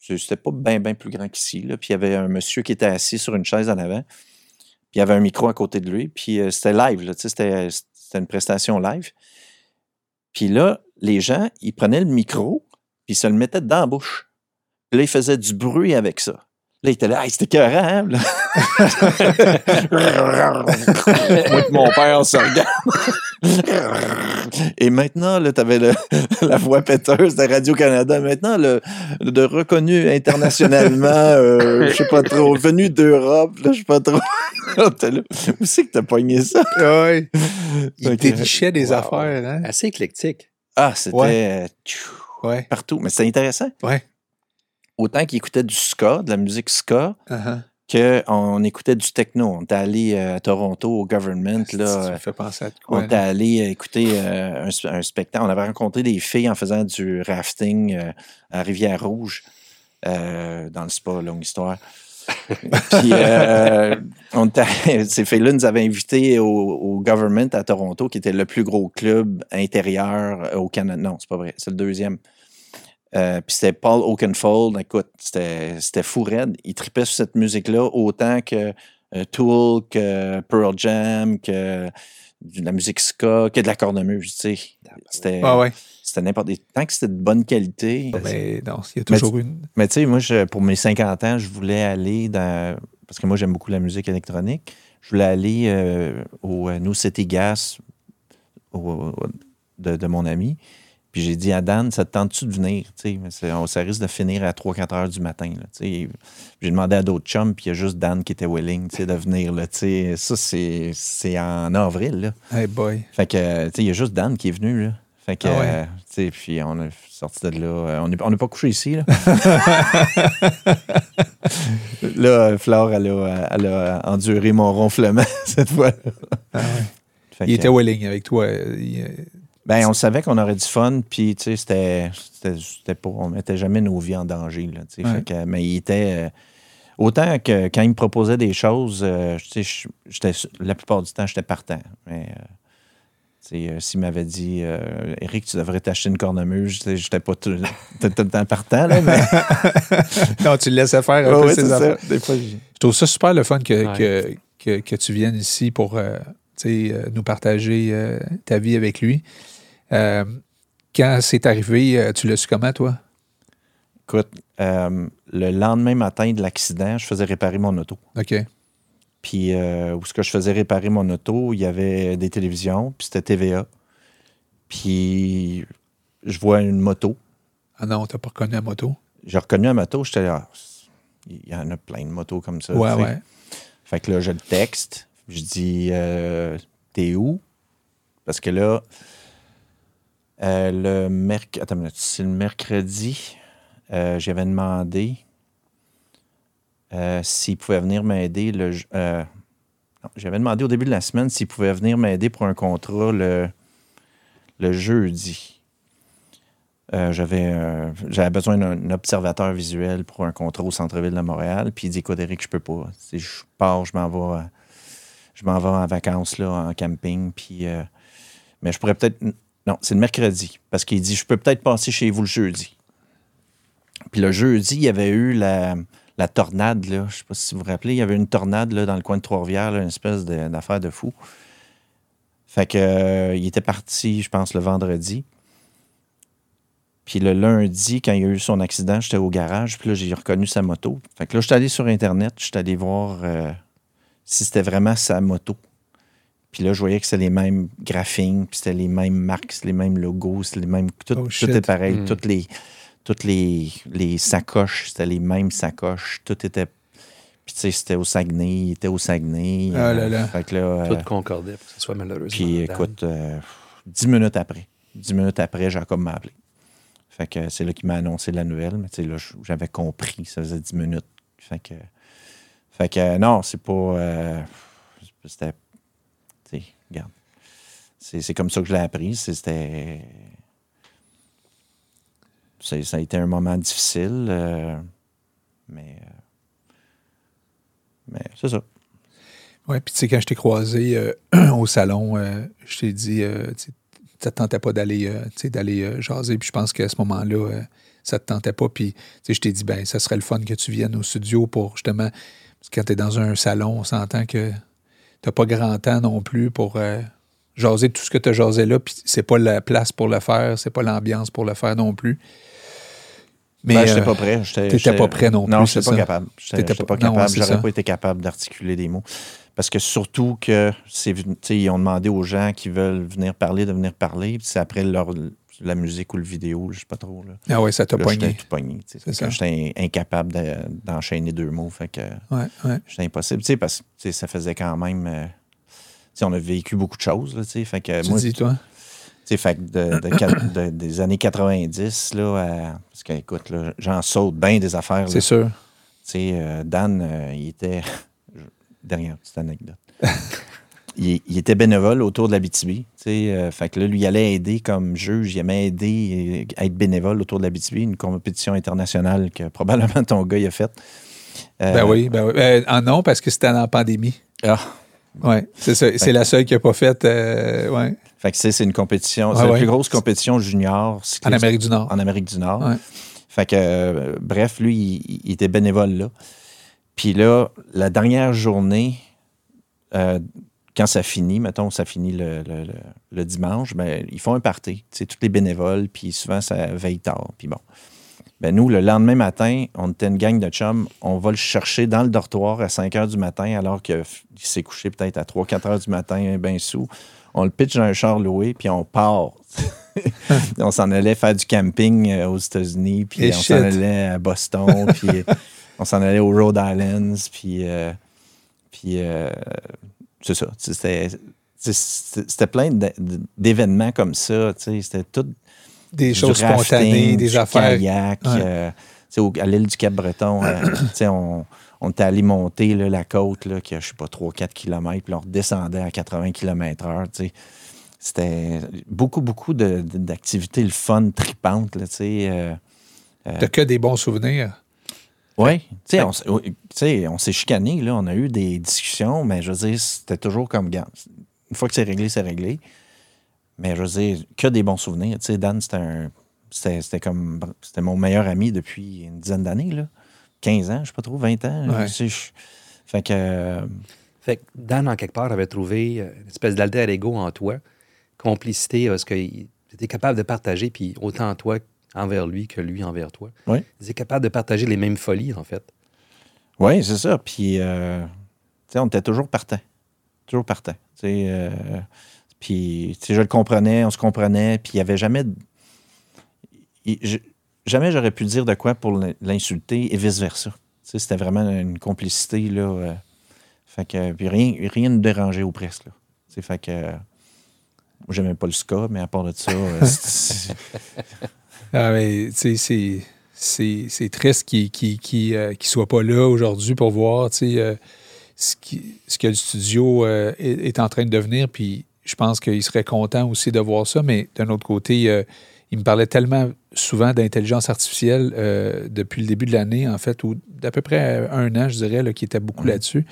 C'était pas bien, plus grand qu'ici. Puis il y avait un monsieur qui était assis sur une chaise en avant. Puis il y avait un micro à côté de lui. Puis c'était live, tu sais, c'était, c'était une prestation live. Puis là, les gens, ils prenaient le micro, puis ils se le mettaient dans la bouche. Là, ils faisaient du bruit avec ça. Là, ils étaient là, hey, c'était écœurant, hein? Moi et mon père, on se regarde. Et maintenant, là, t'avais le- la voix péteuse de Radio-Canada. Maintenant, le, de reconnu internationalement, euh, je sais pas trop, venu d'Europe, là, je sais pas trop. Où c'est que t'as pogné ça? Ouais. Il Ok. dénichait des Wow. affaires. Hein? Assez éclectique. Ah, c'était Ouais. tchou, Ouais. partout. Mais c'était intéressant. Ouais. Autant qu'il écoutait du ska, de la musique ska, Uh-huh. qu'on écoutait du techno. On était allé euh, à Toronto au government. Ça Là, me fait penser à on était allé euh, écouter euh, un, spe- un spectacle. On avait rencontré des filles en faisant du rafting euh, à Rivière-Rouge, euh, dans le spa, longue histoire. Puis, euh, on ces filles-là nous avaient invités au, au government à Toronto, qui était le plus gros club intérieur au Canada. Non, c'est pas vrai, c'est le deuxième. Euh, puis c'était Paul Oakenfold. Écoute, c'était fou raide. Il tripait sur cette musique-là autant que euh, Tool, que Pearl Jam, que de la musique ska, que de la cornemuse, tu sais. C'était Ah ouais. n'importe Tant que c'était de bonne qualité. Mais non, il y a Mais toujours une. Mais tu sais, moi, je- pour mes 50 ans, je voulais aller dans. Parce que moi, j'aime beaucoup la musique électronique. Je voulais aller euh, au New City Gas au- au- de, de mon ami. Puis j'ai dit à Dan, ça te tente-tu de venir? On, ça risque de finir à 3-4 heures du matin. J'ai demandé à d'autres chums, puis il y a juste Dan qui était willing de venir. Là, ça, c'est en avril. Là. Hey boy. Fait que, il y a juste Dan qui est venu, là. Fait que, Ah ouais. euh, puis on a sorti de là. on n'est on n'est pas couché ici, là. là, Flore, elle a, elle a enduré mon ronflement cette fois-là. Ah ouais. Il que, était willing avec toi. Il, Ben, on savait qu'on aurait du fun, puis, tu sais, c'était, c'était, c'était pas, on mettait jamais nos vies en danger, là, tu sais. Ouais. Fait que, mais il était, euh, Autant que quand il me proposait des choses, euh, tu sais, j'étais, la plupart du temps, j'étais partant. Mais euh, tu sais, euh, s'il m'avait dit, euh, Eric, tu devrais t'acheter une cornemuse, j'étais pas tout, tout- tout le temps partant, là, mais non, tu le laissais faire un Ouais, peu ouais, ses c'est ça. affaires. Des fois, j'ai- Je trouve ça super le fun que, Ouais. que, que, que tu viennes ici pour euh, nous partager euh, ta vie avec lui. Euh, quand c'est arrivé, tu l'as su comment, toi? Écoute, le lendemain matin de l'accident, je faisais réparer mon auto. OK. Puis, où ce que je faisais réparer mon auto, il y avait des télévisions, puis c'était TVA. Puis, je vois une moto. Ah non, t'as pas reconnu la moto? J'ai reconnu la moto, j'étais là, Ah, il y en a plein de motos comme ça. Ouais, ouais. Fait que là, je le texte. Je dis, euh, t'es où? Parce que là, euh, le merc... Le mercredi. euh, J'avais demandé s'il pouvait venir m'aider le... J'avais demandé au début de la semaine s'il pouvait venir m'aider pour un contrat le, jeudi. J'avais euh, j'avais besoin d'un observateur visuel pour un contrat au centre-ville de Montréal. Puis il dit Écoute, Eric, je peux pas. Si je pars, je m'en vais, je m'en vais en vacances là, en camping. Puis, euh, mais je pourrais peut-être. Non, c'est le mercredi. Parce qu'il dit Je peux peut-être passer chez vous le jeudi. Puis le jeudi, il y avait eu la, la tornade. Là. Je sais pas si vous vous rappelez. Il y avait une tornade là, dans le coin de Trois-Rivières, une espèce d'affaire de fou. Fait que, euh, il était parti, je pense, le vendredi. Puis le lundi, quand il a eu son accident, j'étais au garage, puis là, j'ai reconnu sa moto. Fait que là, je suis allé sur Internet, je suis allé voir euh, si c'était vraiment sa moto. Puis là, je voyais que c'était les mêmes graphiques, puis c'était les mêmes marques, c'était les mêmes logos, c'était les mêmes. Tout, Oh, tout est pareil. Mm. Toutes les, toutes les, les sacoches, c'était les mêmes sacoches. Tout était. Puis tu sais, c'était au Saguenay, il était au Saguenay. Ah là là. Fait que là. euh, Tout concordait pour que ce soit malheureux. puis écoute, euh, dix minutes après, dix minutes après, Jacob m'a appelé. Fait que c'est là qu'il m'a annoncé la nouvelle, mais tu sais, là, j'avais compris, ça faisait dix minutes. Fait que, fait que euh, non, c'est pas. euh, c'était. Tu regarde. C'est comme ça que je l'ai appris. C'était. Ça a été un moment difficile, euh, mais. mais c'est ça. Oui, puis tu sais, quand je t'ai croisé au salon, je t'ai dit, tu tentait pas d'aller d'aller jaser. Puis je pense qu'à ce moment-là, ça te tentait pas. Puis je t'ai dit, ben, ça serait le fun que tu viennes au studio pour justement. Parce que quand tu es dans un salon, on s'entend que tu pas grand temps non plus pour euh, jaser tout ce que tu as jasé là. Puis c'est pas la place pour le faire, c'est pas l'ambiance pour le faire non plus. Mais Ben, j'étais euh, pas prêt. T'étais pas prêt non plus, Non, c'est j'étais pas capable. J'étais pas- pas capable. J'aurais pas été capable d'articuler des mots. Parce que surtout que c'est ils ont demandé aux gens qui veulent venir parler de venir parler. Puis c'est après leur, la musique ou le vidéo, je sais pas trop. Là, Ah ouais, ça t'a pogné. J'étais tout pogné. J'étais in- incapable de- d'enchaîner deux mots. Fait que Ouais, ouais. j'étais impossible. Tu sais, parce que ça faisait quand même. euh, on a vécu beaucoup de choses. Là, tu sais. fait que Tu moi, dis, toi? tu sais, fait que de, de des années 90, là, à- parce que, écoute, là, j'en saute bien des affaires. C'est sûr. Tu sais, euh, Dan, euh, il était. Dernière petite anecdote. il, il était bénévole autour de la BTB. Euh, fait que là, lui, il allait aider comme juge. Il aimait aider euh, à être bénévole autour de la BTB, une compétition internationale que probablement ton gars il a faite. Euh, Ben oui, ben oui. Euh, non, parce que c'était en pandémie. ah, Oui, c'est ça. C'est la seule qui n'a pas fait. euh, ouais, fait que c'est c'est une compétition. C'est la ouais. plus grosse compétition junior en Amérique du Nord. en Amérique du Nord. Ouais. Fait que, euh, bref, lui, il, il était bénévole là. Puis là, la dernière journée, euh, quand ça finit, mettons, ça finit le, le- le- le dimanche, ben, ils font un party. Tu sais, tous les bénévoles, puis souvent, ça veille tard. Puis bon. Ben, nous, le lendemain matin, on était une gang de chums. On va le chercher dans le dortoir à 5 heures du matin, alors qu'il s'est couché peut-être à 3-4 heures du matin, bien sous. On le pitch dans un char loué, puis on part. on s'en allait faire du camping euh, aux États-Unis, puis Et on s'en allait à Boston, puis on s'en allait au Rhode Islands, puis, euh, puis euh, c'est ça. C'était, c'était plein d'événements comme ça. C'était tout Des choses rafting, spontanées, des affaires. kayak, Ouais. euh, à l'île du Cap-Breton, euh, on, on était allé monter là, la côte, là, qui a, je sais pas, 3-4 km, puis on redescendait à 80 km/h. C'était beaucoup, beaucoup de- de- d'activités, le fun, tripantes. Là, euh, T'as que des bons souvenirs? Oui, tu sais, on, tu s'est chicané, là, on a eu des discussions, mais je veux dire, c'était toujours comme, gars, une fois que c'est réglé, c'est réglé. Mais je veux dire, que des bons souvenirs. Tu sais, Dan, c'était un. C'était comme. C'était mon meilleur ami depuis une dizaine d'années, là. 15 ans, je sais pas trop, 20 ans. Ouais. Tu je- fait que. euh, Fait que Dan, en quelque part, avait trouvé euh, une espèce d'alter ego en toi, complicité, parce qu'il était capable de partager, puis autant toi envers lui que lui envers toi. Oui. Il était capable de partager les mêmes folies, en fait. Oui, c'est ça. Puis, euh, tu sais, on était toujours partant. Toujours partant. Tu sais, euh, puis, tu sais, je le comprenais, on se comprenait, puis il n'y avait jamais. de- il- je- jamais j'aurais pu dire de quoi pour l'in- l'insulter et vice-versa. Tu sais, c'était vraiment une complicité, là. euh, fait que, puis rien, rien ne dérangeait ou presque, là. Tu sais, fait que. j'aimais pas le ska, mais à part de ça, euh, Ah, c'est- triste qu'il qu'il, euh, soit pas là aujourd'hui pour voir euh, ce, qui- ce que le studio euh, est, est en train de devenir. Puis je pense qu'il serait content aussi de voir ça. Mais d'un autre côté, il me parlait tellement souvent d'intelligence artificielle depuis le début de l'année, en fait, ou d'à peu près un an, je dirais, qui était beaucoup Mhm. là-dessus.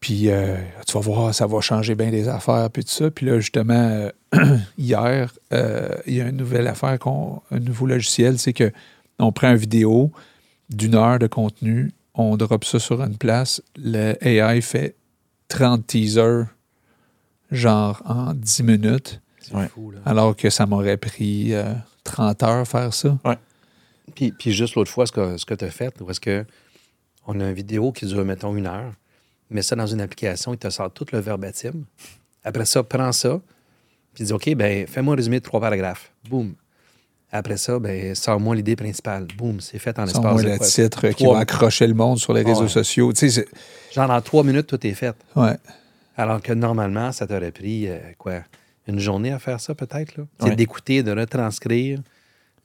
Puis euh, tu vas voir, ça va changer bien des affaires, puis tout ça. Puis là, justement, euh, hier, euh, il y a une nouvelle affaire, qu'on- un nouveau logiciel, c'est que on prend une vidéo d'une heure de contenu, on drop ça sur une place, le AI fait 30 teasers, genre en 10 minutes, C'est Ouais. fou, là. alors que ça m'aurait pris euh, 30 heures faire ça. Puis, puis juste l'autre fois, ce que, ce que tu as fait, où est-ce que on a une vidéo qui dure, mettons, une heure, mets ça dans une application, il te sort tout le verbatim. Après ça, prends ça, puis dis, OK, ben fais-moi un résumé de trois paragraphes. Boum. Après ça, ben sors-moi l'idée principale. Boum, c'est fait en Sans espace moi de le titre qui va accrocher le monde sur les réseaux ouais. sociaux. Tu sais, c'est- Genre, en trois minutes, tout est fait. ouais. Alors que normalement, ça t'aurait pris, euh, quoi, une journée à faire ça, peut-être, là? C'est Ouais. d'écouter, de retranscrire.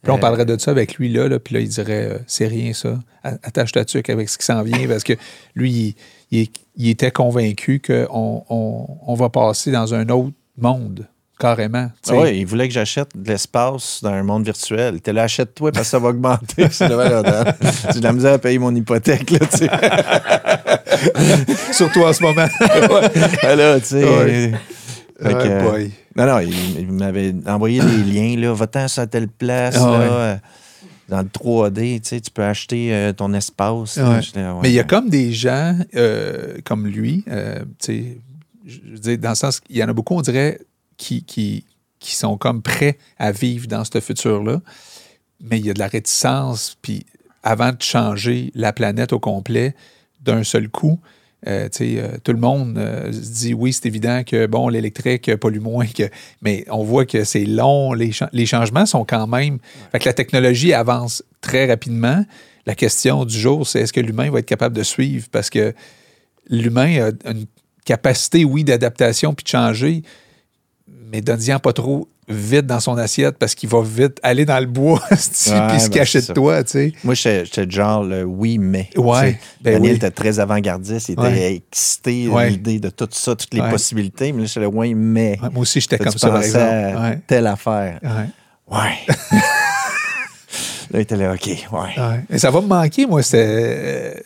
Puis là, on Euh, parlerait de ça avec lui, là, là puis là, il dirait euh, c'est rien ça. Attache ta tuque avec ce qui s'en vient parce que lui, il, il il était convaincu qu'on on, on va passer dans un autre monde, carrément. tu. Ah ouais, il voulait que j'achète de l'espace dans un monde virtuel. Il était là, achète-toi parce que ça va augmenter. C'est J'ai de la misère à payer mon hypothèque, là, tu. Surtout en ce moment. Ah, là, tu sais. Ouais. Ouais, euh, boy. non, non, il, il m'avait envoyé des liens, là. Va-t'en sur telle place, Ah là. ouais. euh, Dans le 3D, tu sais, tu peux acheter euh, ton espace. là. Ouais. J'étais là, ouais, Mais il y a ouais. comme des gens euh, comme lui, tu sais, je je veux dire, dans le sens qu'il y en a beaucoup, on dirait, qui, qui, qui sont comme prêts à vivre dans ce futur-là, mais il y a de la réticence, puis avant de changer la planète au complet d'un seul coup, euh, euh, tout le monde euh, se dit oui, c'est évident que bon, l'électrique pollue moins que. Mais on voit que c'est long, les, cha- les changements sont quand même. Fait que la technologie avance très rapidement. La question du jour, c'est est-ce que l'humain va être capable de suivre? Parce que l'humain a une capacité, oui, d'adaptation puis de changer, mais donne-y pas trop vite dans son assiette parce qu'il va vite aller dans le bois puis se ben, cacher de toi, tu sais. Moi, j'étais genre le oui, mais. Ouais, ben Daniel oui. était très avant-gardiste. Il était Ouais. excité Ouais. de l'idée de tout ça, toutes les possibilités. Mais là, j'étais le oui, mais. Moi aussi, j'étais comme ça, par exemple. à telle affaire. Ouais. Là, il était là, OK, ouais. Et ça va me manquer, moi, c'est-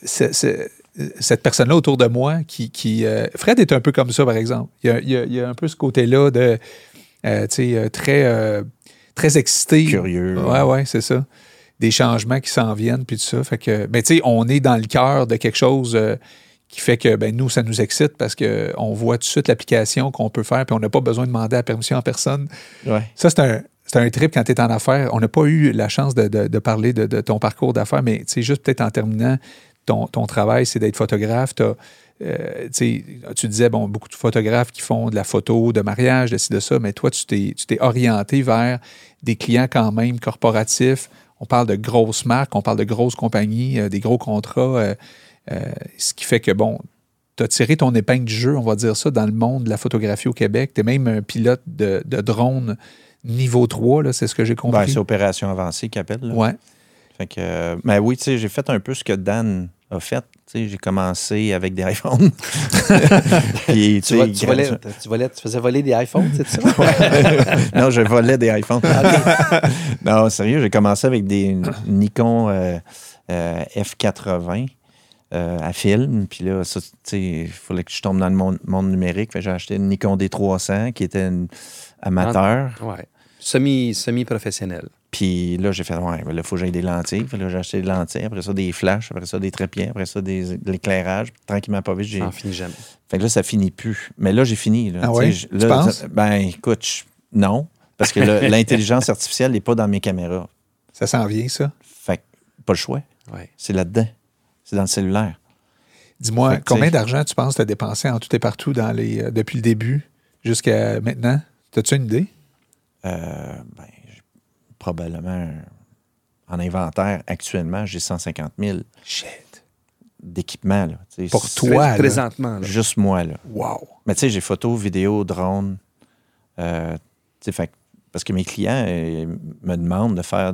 cette personne-là autour de moi qui. qui euh, Fred est un peu comme ça, par exemple. Il y a, il y a- il y a un peu ce côté-là de. euh, tu sais, euh, très, très excité. Curieux. Ouais, ouais, c'est ça. Des changements qui s'en viennent, puis tout ça. Fait que, mais tu sais, on est dans le cœur de quelque chose qui fait que, ben, nous, ça nous excite parce qu'on voit tout de suite l'application qu'on peut faire, puis on n'a pas besoin de demander la permission à personne. Ouais. Ça, c'est un, c'est un trip quand tu es en affaires. On n'a pas eu la chance de, de- de parler de, de ton parcours d'affaires, mais tu sais, juste peut-être en terminant, ton, ton travail, c'est d'être photographe. Euh, tu sais, tu disais, bon, beaucoup de photographes qui font de la photo, de mariage, de ci, de ça, mais toi, tu t'es, orienté vers des clients quand même corporatifs. On parle de grosses marques, on parle de grosses compagnies, euh, des gros contrats, euh, ce qui fait que, bon, tu as tiré ton épingle du jeu, on va dire ça, dans le monde de la photographie au Québec. Tu es même un pilote de, de drone niveau 3, là, c'est ce que j'ai Ben, compris. c'est opération avancée qu'il appelle. là. ouais. Fait que, mais oui, tu sais, j'ai fait un peu ce que Dan a fait. J'ai commencé avec des iPhones. Puis, Tu, vois- sais, tu volais, tu, volais- tu faisais voler des iPhones, c'est ça? non, je volais des iPhones. non, sérieux, j'ai commencé avec des Nikon euh, euh, F80 euh, à film. Puis là, ça, tu sais, il fallait que je tombe dans le monde, monde numérique. J'ai acheté une Nikon D300 qui était une amateur. Ouais. Semi, semi-professionnel. Puis là, j'ai fait, ouais, là, il faut que j'aille des lentilles. Puis là, j'ai acheté des lentilles, après ça, des flashs, après ça, des trépieds, après ça, des, de l'éclairage. Puis tranquillement, pas vite, j'ai. Ça finit jamais. Fait que là, ça finit plus. Mais là, j'ai fini. Là, Ah Tu sais, ouais? je- Tu là, penses? Ben, écoute, je- non. Parce que l'intelligence artificielle n'est pas dans mes caméras. Ça s'en vient, ça? Fait que pas le choix. Ouais. C'est là-dedans. C'est dans le cellulaire. Dis-moi, Fait combien d'argent tu penses que tu as dépensé en tout et partout dans les, euh, depuis le début jusqu'à maintenant? As-tu une idée? Euh, ben, probablement en inventaire, actuellement, j'ai 150 000 Shit. d'équipements. Pour toi, là. Présentement, là. Juste moi. Là. Wow. Mais tu sais, j'ai photo, vidéo, drone. Euh, fait parce que mes clients euh, me demandent de faire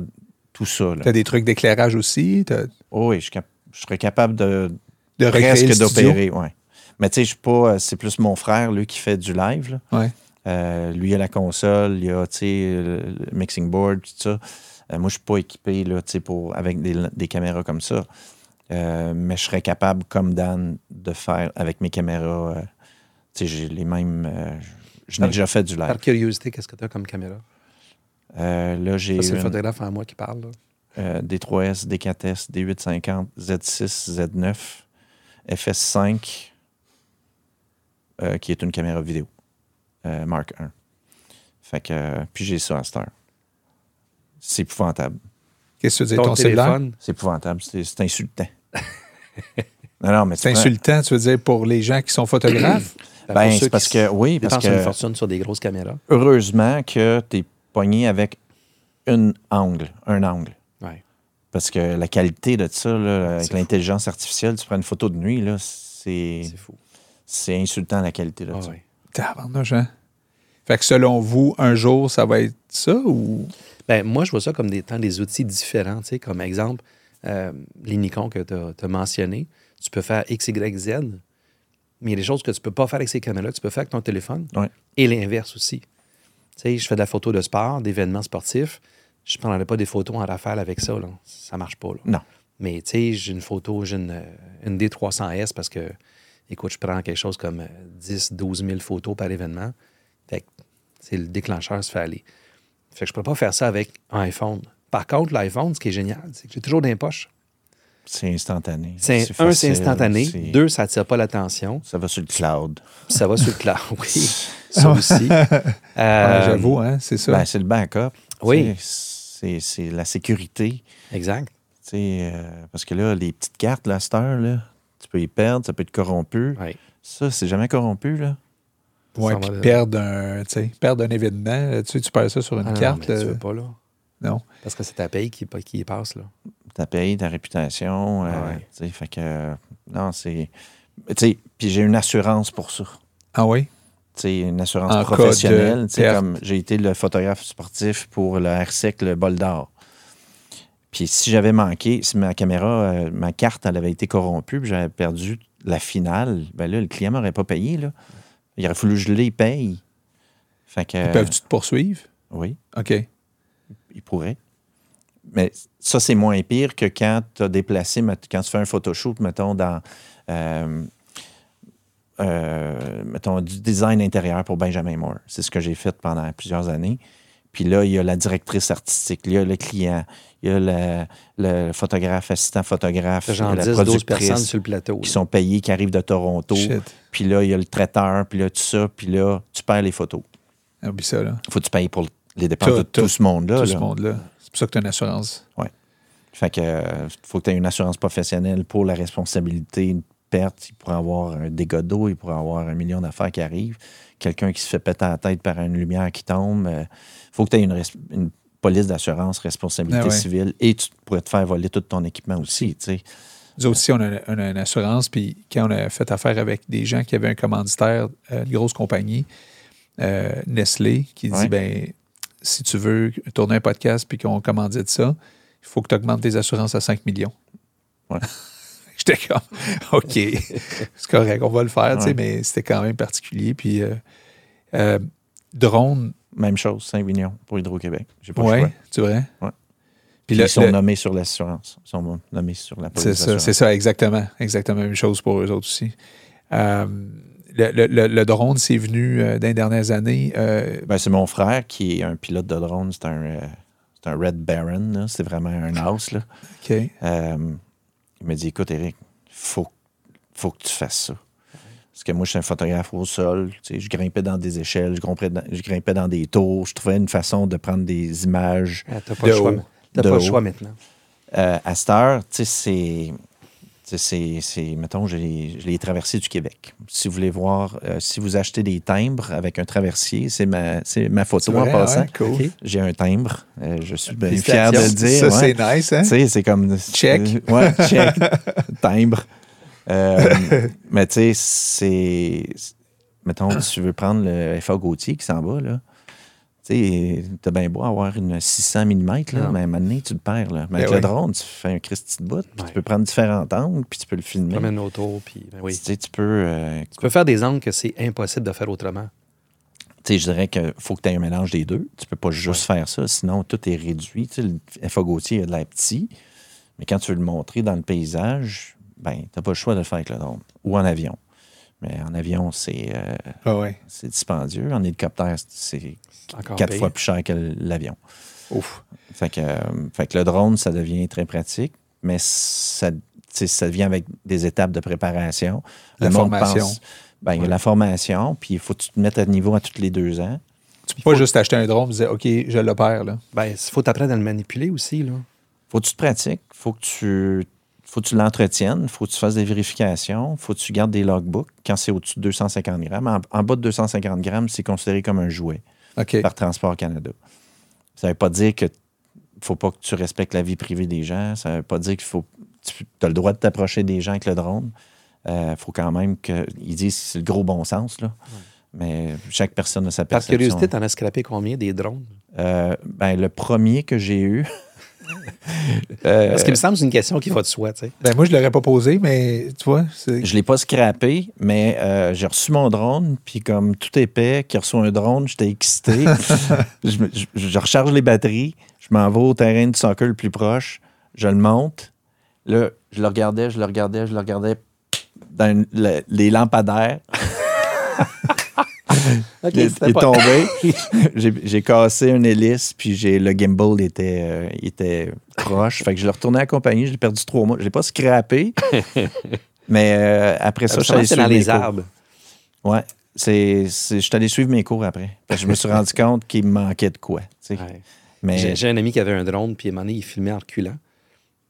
tout ça. Tu as des trucs d'éclairage aussi? Oh oui, je, suis cap- je serais capable de De presque d'opérer. Ouais. Mais tu sais, je suis pas. euh, C'est plus mon frère, lui, qui fait du live. là. Ouais. Euh, lui, il a la console, il a le mixing board, tout ça. Euh, moi, je suis pas équipé là, pour, avec des, des caméras comme ça. Euh, mais je serais capable, comme Dan, de faire avec mes caméras. j'ai les mêmes. je n'ai déjà fait du live. Par curiosité, qu'est-ce que tu as comme caméra? Là, j'ai c'est le photographe en moi qui parle. là. euh, D3S, D4S, D850, Z6, Z9, FS5, euh, qui est une caméra vidéo, euh, Mark 1. Fait que, euh, puis j'ai ça à cette heure. C'est épouvantable. Qu'est-ce que tu veux dire? Ton, Ton, cellulaire? téléphone, C'est épouvantable. C'est insultant. non, non, mais tu C'est insultant, tu veux dire, pour les gens qui sont photographes? ben, Ben, c'est parce que, oui, parce dépensent une que fortune sur des grosses caméras. heureusement que tu es pogné avec un angle, un angle. Ouais. Parce que la qualité de ça, là, avec l'intelligence artificielle, tu prends une photo de nuit, là, c'est C'est fou. c'est insultant la qualité de Ah ça. ouais. Tabarnouche, hein? Fait que selon vous, un jour, ça va être ça ou? Ben, moi, je vois ça comme des, tant des outils différents. tu sais, Comme exemple, euh, les Nikon que tu as, mentionné, tu peux faire X, Y, Z, mais il y a des choses que tu peux pas faire avec ces caméras, que tu peux faire avec ton téléphone. Ouais. Et l'inverse aussi. Tu sais, je fais de la photo de sport, d'événements sportifs. Je ne prendrais pas des photos en rafale avec ça. Là. Ça marche pas. là. Non. Mais tu sais, j'ai une photo, j'ai une, une D300S parce que, écoute, je prends quelque chose comme euh, 10, 12 000 photos par événement. Fait que, c'est le déclencheur se fait aller. Fait que je ne pourrais pas faire ça avec un iPhone. Par contre, l'iPhone, ce qui est génial, c'est que j'ai toujours les poches. C'est instantané. C'est, un, c'est instantané. Deux, ça attire pas l'attention. Ça va sur le cloud. Ça va sur le cloud. Oui, ça aussi. Ouais, Euh, J'avoue, hein, c'est ça. Ben, c'est le backup. Oui. C'est c'est la sécurité. Exact. Euh, parce que là, les petites cartes, là, à cette heure, là, peux y perdre, ça peut être corrompu. Oui. Ça, c'est jamais corrompu, là. ouais, ça puis perdre un, tu sais, perdre un événement, là, tu tu perds ça sur une Ah non, carte. mais tu veux pas, là. non. Parce que c'est ta paye qui, qui y passe, là. Ta paye, ta réputation. euh, Ah ouais. tu sais, fait que, non, c'est. Tu sais, puis j'ai une assurance pour ça. Ah oui? Tu sais, une assurance En professionnelle. Tu sais, perte. comme j'ai été le photographe sportif pour le RSEC, le bol d'or. Puis si j'avais manqué, si ma caméra, euh, ma carte, elle avait été corrompue, puis j'avais perdu la finale, ben là, le client m'aurait pas payé, là. Il aurait fallu que je les paye. Fait que. Peuvent-tu te poursuivre? Oui, OK. il pourrait. Mais ça, c'est moins pire que quand tu as déplacé, quand tu fais un photoshoot, mettons, dans. euh, euh, mettons, du design intérieur pour Benjamin Moore. C'est ce que j'ai fait pendant plusieurs années. Puis là, il y a la directrice artistique, il y a le client, il y a le, le photographe, assistant photographe, il y a Genre la 10, 12 productrice personnes sur le plateau. qui là. sont payés, qui arrivent de Toronto. Shit. Puis là, il y a le traiteur, puis là, tout ça. Puis là, tu perds les photos. Oublie ça, là. faut que tu payes pour les dépenses Tout, de tout, tout, ce monde-là. Tout là. ce monde-là. C'est pour ça que tu as une assurance. Fait que euh, faut que tu aies une assurance professionnelle pour la responsabilité, une perte. Il pourrait avoir un dégât d'eau, il pourrait avoir un million d'affaires qui arrivent. Quelqu'un qui se fait péter la tête par une lumière qui tombe. Il faut que tu aies une, une police d'assurance, responsabilité Ah ouais. civile et tu pourrais te faire voler tout ton équipement aussi. tu sais. Nous aussi, on a, on a une assurance. Puis quand on a fait affaire avec des gens qui avaient un commanditaire, euh, une grosse compagnie, euh, Nestlé, qui dit Ouais. ben si tu veux tourner un podcast puis qu'on commandite ça, il faut que tu augmentes tes assurances à 5 millions. Ouais. J'étais comme OK, c'est correct, on va le faire, Ouais. mais c'était quand même particulier. Puis euh, euh, drone, Même chose, 5 millions pour Hydro-Québec. J'ai pas choix. c'est vrai. Ouais. Puis, le- ils sont le- nommés sur l'assurance. Ils sont nommés sur la police C'est ça, c'est ça, exactement. Exactement la même chose pour eux autres aussi. Euh, le, le- le- drone, c'est venu euh, dans les dernières années. euh, Ben, c'est mon frère qui est un pilote de drone. C'est un, un Red Baron. C'est vraiment un house. Là. OK. Il m'a dit Écoute, Eric, faut, faut que tu fasses ça. Parce que moi, je suis un photographe au sol. tu sais, je grimpais dans des échelles, je grimpais dans, je grimpais dans des tours. Je trouvais une façon de prendre des images. Ah, T'as pas, De le choix, De pas le choix maintenant. Euh, à cette heure, tu sais, c'est. C'est, c'est- mettons, je l'ai, je l'ai traversé du Québec. Si vous voulez voir, euh, si vous achetez des timbres avec un traversier, c'est ma, c'est ma photo C'est en vrai, passant. ouais, cool. J'ai un timbre. Euh, je suis bien fier de le dire. Ça, ouais. c'est nice, hein? Tu sais, c'est comme. Check. Euh, ouais, check. Timbre. Euh, mais tu sais, c'est. Mettons, tu veux prendre le FA Gauthier qui s'en va, là. Tu sais, t'as bien beau avoir une 600 mm, là, Non. mais à un moment donné, tu le perds, là. Mais Ben avec oui. le drone, tu fais un Christy de bout, puis Ouais. tu peux prendre différents angles, puis tu peux le filmer. Puis ben oui. Tu sais, tu peux. euh, Tu peux faire des angles que c'est impossible de faire autrement. tu sais, je dirais qu'il faut que tu aies un mélange des deux. Tu peux pas juste faire ça, sinon tout est réduit. Tu sais, le FA Gauthier a de petit, mais quand tu veux le montrer dans le paysage, ben, tu n'as pas le choix de le faire avec le drone ou en avion. Mais en avion, c'est euh, Ah ouais. c'est dispendieux. En hélicoptère, c'est quatre pire. fois plus cher que l'avion. Ouf. Fait que, euh, fait que le drone, ça devient très pratique, mais ça, ça vient avec des étapes de préparation. La Le formation. pense- ben, Il y a la formation, puis il faut que tu te mettes à niveau à tous les deux ans. Tu peux pas juste acheter un drone et dire OK, je l'opère. Là. Ben, il faut t'apprendre à le manipuler aussi, là. faut que tu te pratiques, faut que tu faut que tu l'entretiennes, faut que tu fasses des vérifications, faut que tu gardes des logbooks quand c'est au-dessus de 250 grammes. En, en bas de 250 grammes, c'est considéré comme un jouet par Transport Canada. Ça ne veut pas dire que faut pas que tu respectes la vie privée des gens. Ça ne veut pas dire qu'il faut. Tu as le droit de t'approcher des gens avec le drone. Il faut quand même que. Ils disent que c'est le gros bon sens, là. Mais chaque personne a sa Par perception. curiosité, t'en as scrappé combien des drones? Euh, ben, le premier que j'ai eu. euh, Parce qu'il me semble que c'est une question qui va de soi, tu sais. Ben, moi, je l'aurais pas posé, mais tu vois, c'est. Je ne l'ai pas scrappé, mais euh, j'ai reçu mon drone, puis comme tout épais, qui reçoit un drone, j'étais excité. je, me- je- je recharge les batteries, je m'en vais au terrain de soccer le plus proche, je le monte. Là, je le regardais, je le regardais, je le regardais dans une- le- les lampadaires. il, est- il est tombé. j'ai, j'ai cassé une hélice, puis j'ai, le gimbal était, euh, était proche. Fait que je l'ai retourné à la compagnie, je l'ai perdu trois mois. Je l'ai pas scrappé. mais euh, après ça, je suis allé c'est dans suivre mes les cours. arbres. Ouais. C'est, c'est- je suis allé suivre mes cours après. Parce que je me suis rendu compte qu'il me manquait de quoi. tu sais. Ouais. Mais J'ai j'ai un ami qui avait un drone, puis à un moment donné, il filmait en reculant.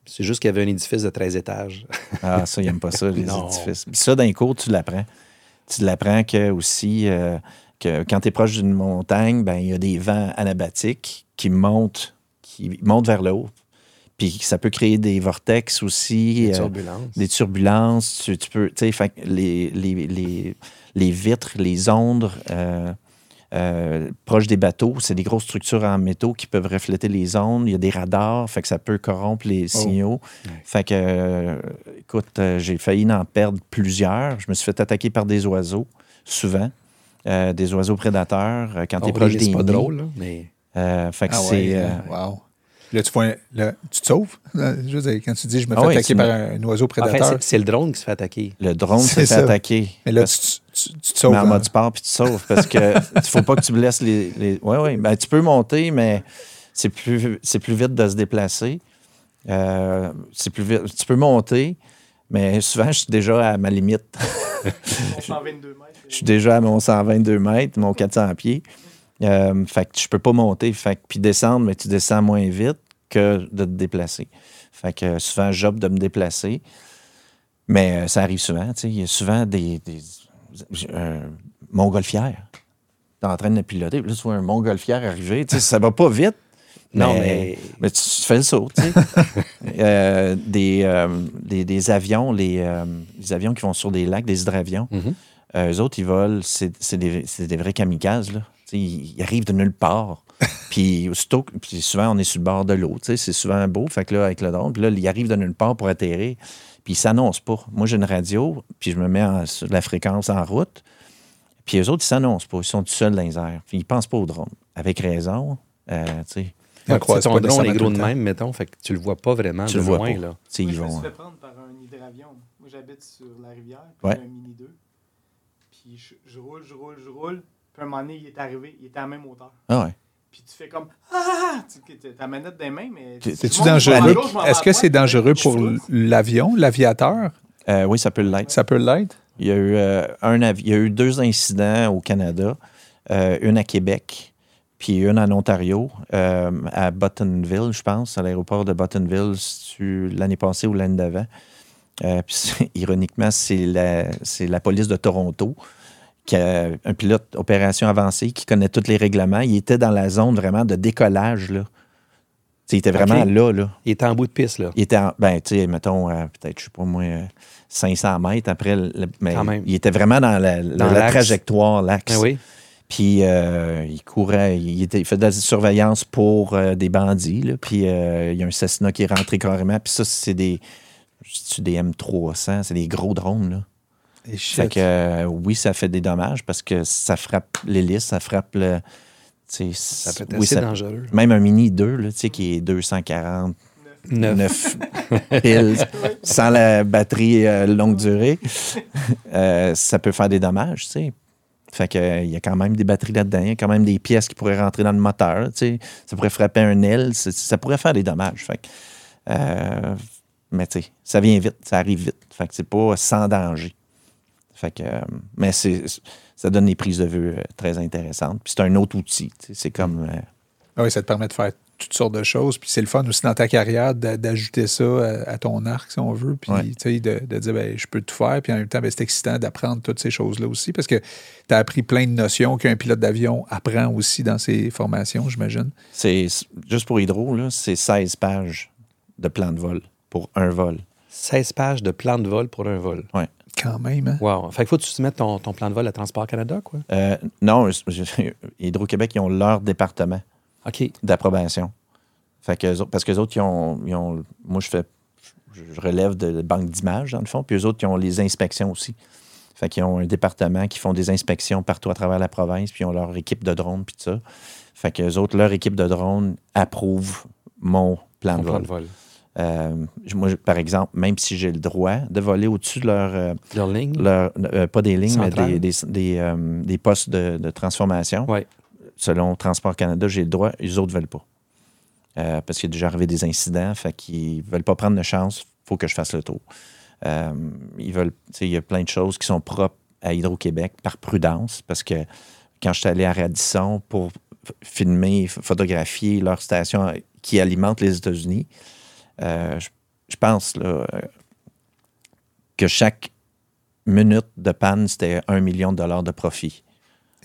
C'est juste qu'il y avait un édifice de 13 étages. ah, ça, il n'aime pas ça, les Non. édifices. Puis ça, d'un cours, tu l'apprends. Tu l'apprends que aussi euh, que quand tu es proche d'une montagne, ben il y a des vents anabatiques qui montent, qui montent vers le haut. Puis ça peut créer des vortex aussi. Des euh, turbulences. des turbulences. Tu, tu peux, les, les, les, les vitres, les ondes euh, euh, proches des bateaux, c'est des grosses structures en métaux qui peuvent refléter les ondes. Il y a des radars, fait que ça peut corrompre les signaux. Ouais. Fait que, euh, écoute, euh, j'ai failli en perdre plusieurs. Je me suis fait attaquer par des oiseaux, souvent. Euh, des oiseaux prédateurs, quand tu es Oh, proche des C'est pas drôle, là, mais fait que Ah c'est... ouais, wow. Là, tu, vois, là, tu te sauves. Là, Je veux dire, quand tu dis je me fais Ah ouais, attaquer tu par me- un, oiseau en prédateur, fait, c'est- le drone qui se fait attaquer. le drone s'est fait attaquer. mais là, Parce- tu, tu- tu te Tu sauves. mets en hein? mode sport puis tu te sauves parce que il faut pas que tu blesses les. les... Oui, oui. Ben, tu peux monter, mais c'est plus, c'est plus vite de se déplacer. Euh, c'est plus vite. Tu peux monter, mais souvent, je suis déjà à ma limite. 122 mètres. Je suis déjà à mon 122 mètres, mon 400 pieds. Euh, fait que je peux pas monter. Fait que, puis descendre, mais tu descends moins vite que de te déplacer. Fait que souvent, j'opte de me déplacer. Mais euh, ça arrive souvent. tu sais. Il y a souvent des. des euh, montgolfières. Tu es en train de piloter. Puis là, tu vois un montgolfière arriver. Tu sais, ça va pas vite. Non, mais, mais- mais tu, tu fais le saut. tu sais. Euh, des, euh, des, des avions, les, euh, les avions qui vont sur des lacs, des hydravions. Euh, eux autres, ils volent, c'est des, des vrais kamikazes. Là. Ils, ils arrivent de nulle part. puis, aussitôt puis souvent, on est sur le bord de l'eau. tu sais, C'est souvent beau. Fait que là, avec le drone, puis là, ils arrivent de nulle part pour atterrir. Puis ils s'annoncent pas. Moi, j'ai une radio, puis je me mets en- sur la fréquence en route. Puis eux autres, ils s'annoncent pas. Ils sont tout seuls dans les airs. Puis ils pensent pas au drone. Avec raison. Euh, tu sais, ton drone est gros de même, mettons, fait que tu le vois pas vraiment Tu de le vois loin, pas. là. Moi, ils je me suis vont. fait prendre par un hydravion. Moi, j'habite sur la rivière, puis Ouais. j'ai un Mini 2. Puis je, je roule, je roule, je roule. Puis à un moment donné, il est arrivé, il était à la même hauteur. Ah ouais. Puis tu fais comme Ah Tu t'as ta manette des mains, mais. C'est- C'est-tu dangereux? Est-ce que c'est dangereux pour l'avion, l'aviateur? Euh, oui, ça peut l'être. Ça peut l'être? Il y a eu, euh, un il y a eu deux incidents au Canada, euh, une à Québec, puis une en Ontario, euh, à Buttonville, je pense, à l'aéroport de Buttonville, l'année passée ou l'année d'avant. Euh, puis ironiquement, c'est la, c'est la police de Toronto, qui a un pilote opération avancée qui connaît tous les règlements. Il était dans la zone vraiment de décollage. Là. Il était vraiment là. là. Il était en bout de piste, là. Il était, en- ben, tu sais, mettons, euh, peut-être, je sais pas moi, euh, 500 mètres après. le- mais Quand même. il était vraiment dans la, Dans trajectoire, l'axe. Oui? Puis euh, il courait, il, était, il faisait de la surveillance pour euh, des bandits. là. Puis euh, il y a un Cessna qui est rentré carrément. Puis ça, c'est des, des M300, c'est des gros drones. Là. Et Fait que euh, oui, ça fait des dommages parce que ça frappe l'hélice, ça frappe le. Ça peut être oui, assez ça- dangereux. Même un Mini 2, là, qui est 240 Neuf. 9 piles sans la batterie euh, longue durée, euh, ça peut faire des dommages, tu sais. Fait que, il y a quand même des batteries là-dedans, il y a quand même des pièces qui pourraient rentrer dans le moteur, tu sais. Ça pourrait frapper un aile, ça, ça pourrait faire des dommages. Fait que, euh, mais tu sais, ça vient vite, ça arrive vite. Fait que c'est pas sans danger. Fait que, euh, mais c'est, ça donne des prises de vue euh, très intéressantes. Puis c'est un autre outil. C'est comme... euh, Ah oui, ça te permet de faire toutes sortes de choses. Puis c'est le fun aussi dans ta carrière d'a- d'ajouter ça à, à ton arc, si on veut. Puis Ouais. tu sais, de, de dire, ben, je peux tout faire. Puis en même temps, ben, c'est excitant d'apprendre toutes ces choses-là aussi. Parce que tu as appris plein de notions qu'un pilote d'avion apprend aussi dans ses formations, j'imagine. C'est juste pour Hydro, là, c'est 16 pages de plan de vol pour un vol. 16 pages de plan de vol pour un vol. Quand même, hein? Wow. Fait qu'il faut que tu soumettes ton, ton plan de vol à Transport Canada, quoi? Euh, non, Hydro-Québec, ils ont leur département d'approbation. Fait que, eux autres- parce que les autres, ils ont, ils ont- Moi, je fais. Je relève de banque d'images, dans le fond. Puis eux autres, ils ont les inspections aussi. Fait qu'ils ont un département qui font des inspections partout à travers la province, puis ils ont leur équipe de drones, puis tout ça. Fait que les autres, leur équipe de drones approuve mon plan de plan vol. de vol. Euh, moi, par exemple, même si j'ai le droit de voler au-dessus de leur, euh, Leur ligne? leur- euh, pas des lignes, mais des, des, des, des postes de, de transformation. Ouais. Selon Transport Canada, j'ai le droit, les autres ne veulent pas. Parce qu'il est déjà arrivé des incidents, fait qu'ils ne veulent pas prendre de chance, il faut que je fasse le tour. Ils veulent, il y a plein de choses qui sont propres à Hydro-Québec par prudence, parce que quand je suis allé à Radisson pour filmer, photographier leur station qui alimente les États-Unis, euh, je, je pense là, euh, que chaque minute de panne, c'était un million de dollars de profit.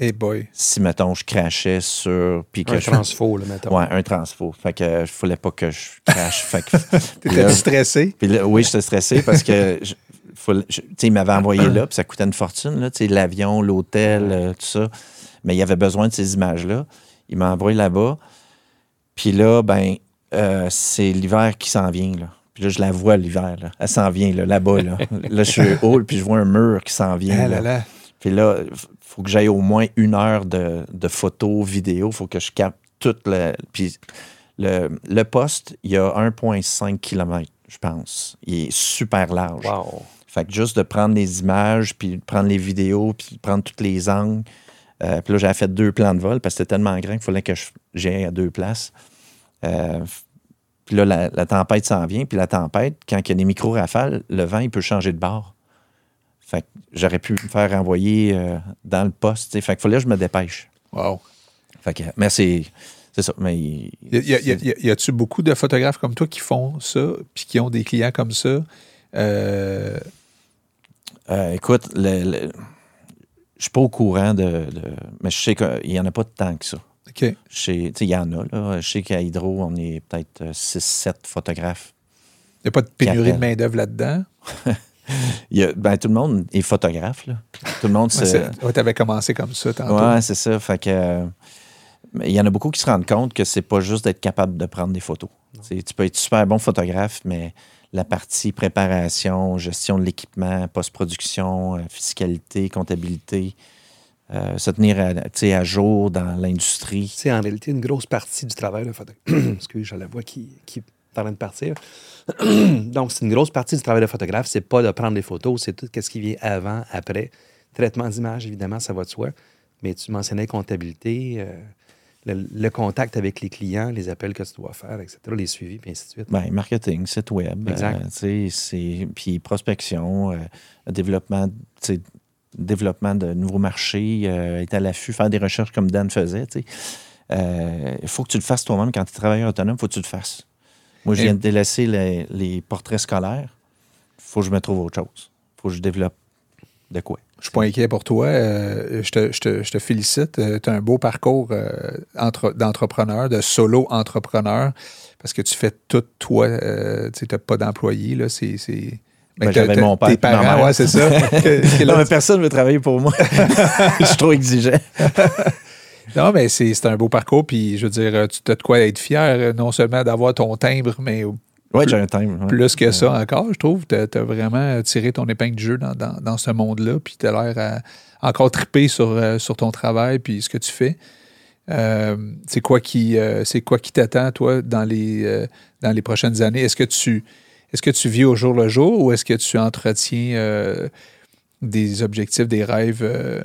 Hey boy. Si, mettons, je crachais sur. Puis que Un je- transfo, là, mettons. Ouais, un transfo. Fait que euh, je voulais pas que je crache. fait que, T'étais là, stressé? puis là, oui, j'étais stressé parce que je- je- tu sais, il m'avait envoyé là, puis ça coûtait une fortune, là, tu sais, l'avion, l'hôtel, euh, tout ça. Mais il avait besoin de ces images-là. Il m'a envoyé là-bas. Puis là, ben, euh, c'est l'hiver qui s'en vient, là. Puis là, je la vois l'hiver, là. Elle s'en vient, là, là-bas, là. là, je suis haut, puis je vois un mur qui s'en vient. Ah là. là. Puis là, il faut que j'aille au moins une heure de, de photos, vidéos. Il faut que je capte toute la. Puis le, le poste, il y a 1,5 km, je pense. Il est super large. Wow. Fait que juste de prendre les images, puis de prendre les vidéos, puis de prendre tous les angles. Euh, puis là, j'avais fait deux plans de vol parce que c'était tellement grand qu'il fallait que j'aille à deux places. Euh, puis là, la, la tempête s'en vient. Puis la tempête, quand il y a des micro-rafales, le vent, il peut changer de bord. Fait que j'aurais pu me faire renvoyer euh, dans le poste. tu sais. Fait qu'il fallait que je me dépêche. Wow. Fait que, mais c'est, c'est ça. Mais Y, a-tu beaucoup de photographes comme toi qui font ça, puis qui ont des clients comme ça? Euh, Euh, écoute, le, le- je suis pas au courant de, de- Mais je sais qu'il n'y en a pas tant que ça. OK. Il y en a. Là. Je sais qu'à Hydro, on est peut-être 6-7 photographes. Il n'y a pas de pénurie de main-d'œuvre là-dedans? Il y a- ben, tout le monde est photographe. Là. Tout le monde se. tu avais commencé comme ça tantôt. Ouais, c'est ça. Fait que. euh, mais il y en a beaucoup qui se rendent compte que c'est pas juste d'être capable de prendre des photos. Tu peux être super bon photographe, mais la partie préparation, gestion de l'équipement, post-production, euh, fiscalité, comptabilité, euh, se tenir à, jour dans l'industrie. C'est en réalité une grosse partie du travail de photographe. Excusez, je la vois qui, qui est en train de partir. Donc, c'est une grosse partie du travail de photographe. C'est pas de prendre des photos, c'est tout ce qui vient avant, après. Traitement d'image, évidemment, ça va de soi. Mais tu mentionnais comptabilité, euh, le, le contact avec les clients, les appels que tu dois faire, etc., les suivis, puis ainsi de suite. Ben, marketing, site web, Exact. euh, puis prospection, euh, développement, développement de nouveaux marchés, euh, être à l'affût, faire des recherches comme Dan faisait. sais. Euh, Il faut que tu le fasses toi-même quand tu es travailleur autonome, il faut que tu le fasses. Moi, je Et- viens de délaisser les, les portraits scolaires. Il faut que je me trouve autre chose. Il faut que je développe de quoi. Je suis pas inquiet pour toi. Euh, je, te, je te- je te félicite. tu as un beau parcours euh, entre- d'entrepreneur, de solo-entrepreneur, parce que tu fais tout toi. euh, tu n'as pas d'employé. c'est... Ben, j'avais mon père Tes ma parents, mère. ouais, c'est ça. Que- Non, mais personne ne veut travailler pour moi. je suis trop exigeant. Non, mais c'est un beau parcours, puis je veux dire, tu as de quoi être fier, euh, non seulement d'avoir ton timbre, mais Oui, j'ai un ouais. plus que ça encore, je trouve. Tu as, vraiment tiré ton épingle du jeu dans, dans- dans ce monde-là, puis tu as l'air encore triper sur, euh, sur ton travail, puis ce que tu fais. Euh, c'est quoi qui euh, c'est quoi qui t'attend, toi, dans les, euh, dans les prochaines années? Est-ce que tu est-ce que tu vis au jour le jour ou est-ce que tu entretiens euh, des objectifs, des rêves? euh,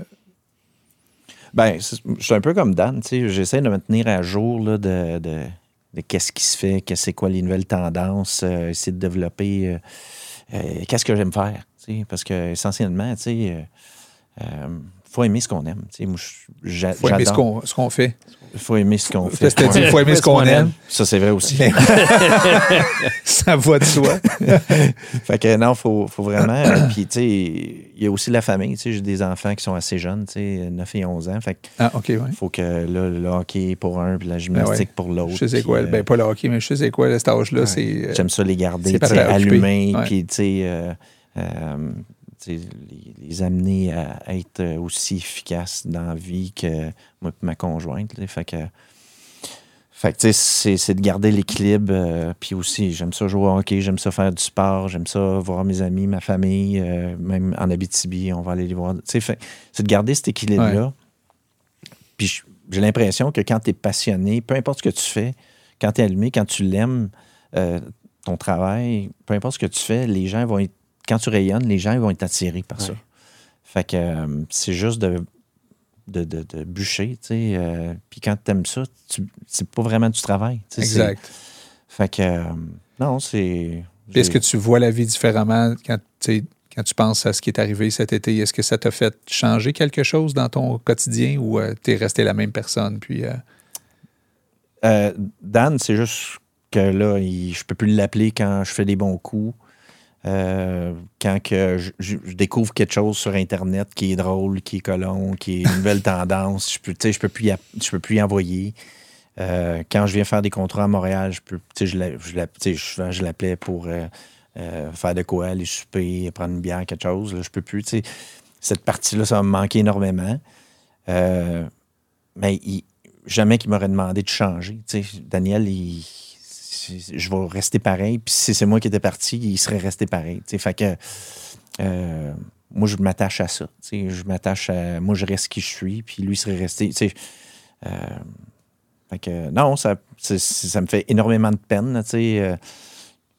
Ben, je suis un peu comme Dan, tu sais, j'essaie de me tenir à jour là, de, de, qu'est-ce qui se fait, qu'est-ce c'est quoi les nouvelles tendances, euh, essayer de développer euh, qu'est-ce que j'aime faire, tu sais, parce que essentiellement, tu sais, faut aimer ce qu'on aime, tu sais, moi, je- j'a- faut aimer ce qu'on, ce qu'on fait. faut aimer ce qu'on fait. Dit, faut aimer ce qu'on aime. Ça, c'est vrai aussi. ça va de soi. Fait que non, faut, faut vraiment. euh, Puis, tu sais, il y a aussi la famille. Tu sais, j'ai des enfants qui sont assez jeunes, tu sais, 9 et 11 ans. Fait que Ah, OK, ouais. faut que là, le hockey pour un, puis la gymnastique pour l'autre. Je sais quoi. euh, Ben, pas le hockey, mais je sais quoi, le cet âge-là, Ouais. c'est. euh, J'aime ça les garder c'est tu sais, allumés, puis tu sais, euh, tu sais, les, les amener à être aussi efficaces dans la vie que moi et ma conjointe. là. Fait que, fait que c'est, c'est de garder l'équilibre. euh, puis aussi, j'aime ça jouer au hockey, j'aime ça faire du sport, j'aime ça voir mes amis, ma famille, euh, même en Abitibi, on va aller les voir. C'est de garder cet équilibre-là. Puis j'ai l'impression que quand tu es passionné, peu importe ce que tu fais, quand tu es allumé, quand tu l'aimes, euh, ton travail, peu importe ce que tu fais, les gens vont être, quand tu rayonnes, les gens vont être attirés par ça. Fait que euh, c'est juste de, de, de, de bûcher, tu sais. euh, Puis quand tu aimes ça, c'est pas vraiment du travail. Exact. Fait que, euh, non, c'est. Est-ce que tu vois la vie différemment quand, quand tu penses à ce qui est arrivé cet été? Est-ce que ça t'a fait changer quelque chose dans ton quotidien ou tu es resté la même personne? Puis, Dan, c'est juste que là, il- je peux plus l'appeler quand je fais des bons coups. Euh, quand que je, découvre quelque chose sur Internet qui est drôle, qui est colon, qui est une nouvelle tendance, je peux, tu sais, je peux plus je peux plus y envoyer. Euh, quand je viens faire des contrats à Montréal, je peux, tu sais, je l'a- je l'a- je- l'appelais pour euh, faire de quoi, aller souper, prendre une bière, quelque chose. Là, je peux plus. Cette partie-là, ça me manquer énormément. Mais il- jamais qu'il m'aurait demandé de changer. Daniel, il- je vais rester pareil. Puis si c'est moi qui étais parti, il serait resté pareil. Tu sais, fait que euh, moi, je m'attache à ça. Tu sais, je m'attache à. Moi, je reste qui je suis, puis lui serait resté. Euh, fait que non, ça, ça me fait énormément de peine. là, tu sais,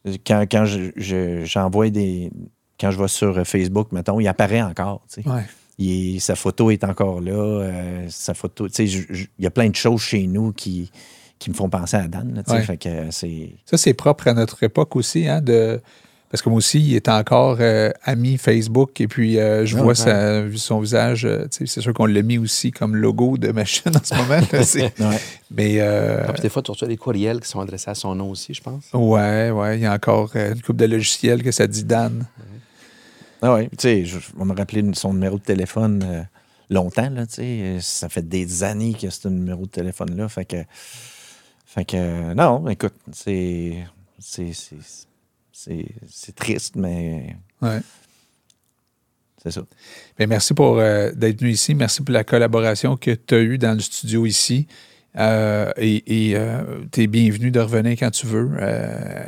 euh, quand quand je- je- j'envoie des. Quand je vais sur Facebook, mettons, il apparaît encore. tu sais. ouais. Il sa photo est encore là. euh, sa photo, il y a plein de choses chez nous qui, qui me font penser à Dan. là, tu sais, Ouais. Fait que euh, c'est. Ça, c'est propre à notre époque aussi, hein, de... Parce que moi aussi, il est encore euh, ami Facebook et puis euh, je Ah, vois ouais. sa- son visage. euh, c'est sûr qu'on l'a mis aussi comme logo de machine en ce moment. là, c'est- Ouais. Mais euh, Ah, puis des fois, tu reçois des courriels qui sont adressés à son nom aussi, je pense. ouais, ouais, il y a encore euh, une coupe de logiciels que ça dit Dan. Ah ouais, tu sais, je, on me rappeler son numéro de téléphone euh, longtemps, là, tu sais. Ça fait des années qu'il y a ce numéro de téléphone-là. Fait que. Fait que. euh, non, écoute, c'est. C'est. c'est- C'est c'est triste, mais Ouais. c'est ça. Bien, merci pour euh, d'être venu ici. Merci pour la collaboration que tu as eue dans le studio ici. Euh, et tu es bienvenu de revenir quand tu veux. Euh,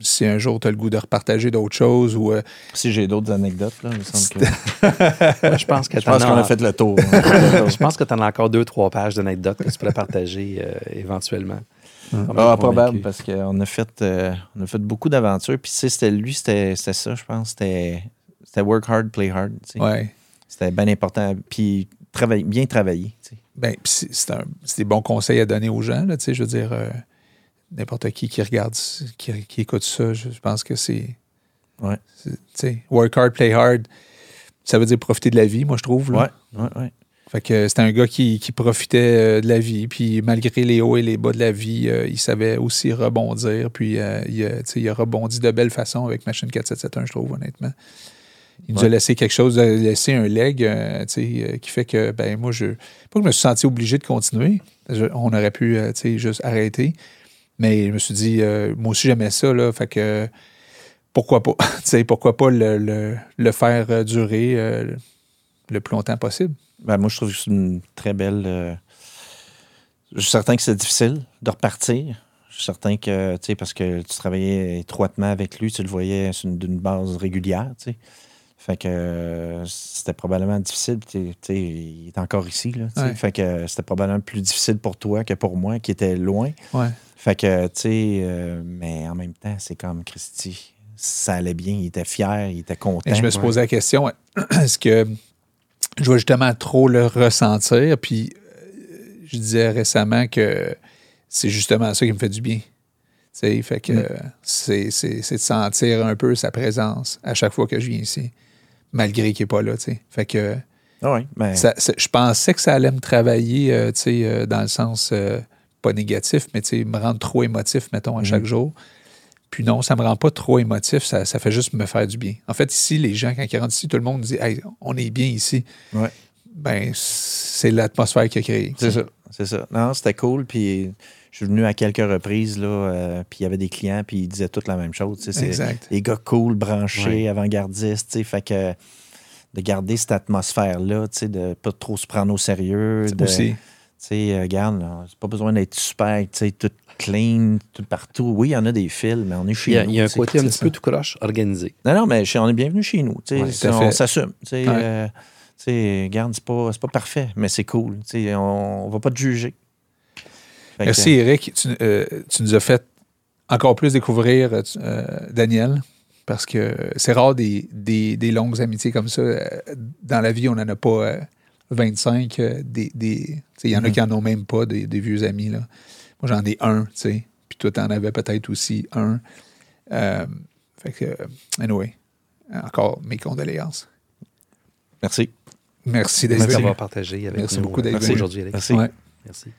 si un jour tu as le goût de repartager d'autres choses ou. euh, Si j'ai d'autres anecdotes, là, il me semble que- Moi, je pense que je pense qu'on a fait le tour. On a fait le tour. Je pense que tu en as encore deux, trois pages d'anecdotes que tu pourrais partager euh, éventuellement. Ah, probable, parce qu'on a fait, euh, on a fait beaucoup d'aventures. Puis, tu sais, c'était lui, c'était ça, je pense. C'était c'était work hard, play hard. tu sais. ouais. C'était bien important. Puis, travailler, bien travailler. tu sais. Ben, pis c'est des bons conseils à donner aux gens, là, tu sais, je veux dire, euh, n'importe qui qui regarde, qui, qui écoute ça, je, je pense que c'est, Ouais. c'est- tu sais, work hard, play hard, ça veut dire profiter de la vie, moi, je trouve. là. Ouais, ouais, ouais. Fait que c'était un gars qui, qui profitait euh, de la vie, puis malgré les hauts et les bas de la vie, euh, il savait aussi rebondir, puis euh, il, a, il rebondi de belle façon avec Machine 4771, je trouve, honnêtement. Il nous a laissé quelque chose, il a laissé un leg euh, qui fait que, ben moi, je. Pas que je me suis senti obligé de continuer. Je- on aurait pu, juste arrêter. Mais je me suis dit, moi aussi, j'aimais ça, là. Fait que pourquoi pas? pourquoi pas le, le- le faire durer le plus longtemps possible? Ben, moi, je trouve que c'est une très belle. euh, Je suis certain que c'est difficile de repartir. Je suis certain que, tu sais, parce que tu travaillais étroitement avec lui, tu le voyais sur une- d'une base régulière, tu sais. Fait que euh, c'était probablement difficile. Tu sais, il est encore ici, là. Ouais. Fait que c'était probablement plus difficile pour toi que pour moi, qui était loin. Ouais. Fait que, tu sais, euh, mais en même temps, c'est comme Christy. Ça allait bien, il était fier, il était content. Et je me suis posé la question, est-ce que je vais justement trop le ressentir? Puis euh, je disais récemment que c'est justement ça qui me fait du bien. Tu sais, fait que Mm. c'est, de sentir un peu sa présence à chaque fois que je viens ici, malgré qu'il n'est pas là. tu sais. Fait que Ah oui, ben, ça- je pensais que ça allait me travailler, euh, euh, dans le sens euh, pas négatif, mais me rendre trop émotif, mettons, à Mhm. chaque jour. Puis non, ça me rend pas trop émotif, ça, ça fait juste me faire du bien. En fait, ici, les gens, quand ils rentrent ici, tout le monde dit Hey, on est bien ici. Ouais. Ben, c'est l'atmosphère qui a créé. C'est ça, c'est ça. Non, c'était cool. Puis je suis venu à quelques reprises, là, euh, puis il y avait des clients, puis ils disaient toutes la même chose. tu sais, C'est Exact. des gars cool, branchés, Ouais. avant-gardistes. tu sais, Fait que de garder cette atmosphère-là, tu sais, de pas trop se prendre au sérieux. de- Aussi. Tu sais, euh, regarde, c'est pas besoin d'être super, tu sais, tout clean, tout partout. Oui, il y en a des fils, mais on est chez Il y a, nous. il y a un côté un petit ça. peu tout croche, organisé. Non, non, mais on est bienvenu chez nous. tu sais, Ouais, on s'assume. tu sais, Ouais. euh, regarde, c'est pas, c'est pas parfait, mais c'est cool. tu sais, On, on va pas te juger. Fait que- Merci, Eric. Tu, euh, tu nous as fait encore plus découvrir euh, euh, Daniel, parce que c'est rare des, des- des longues amitiés comme ça. Dans la vie, on n'en a pas euh, 25. euh, des, des- tu sais, Il y en a Mhm. qui n'en ont même pas, des, des vieux amis. Là. Moi, j'en ai un, tu sais. Puis toi, tu en avais peut-être aussi un. Euh, fait que, anyway, encore mes condoléances. Merci. Merci d'être Merci d'avoir partagé avec Merci nous beaucoup d'être venu. aujourd'hui. Merci. Ouais. Merci.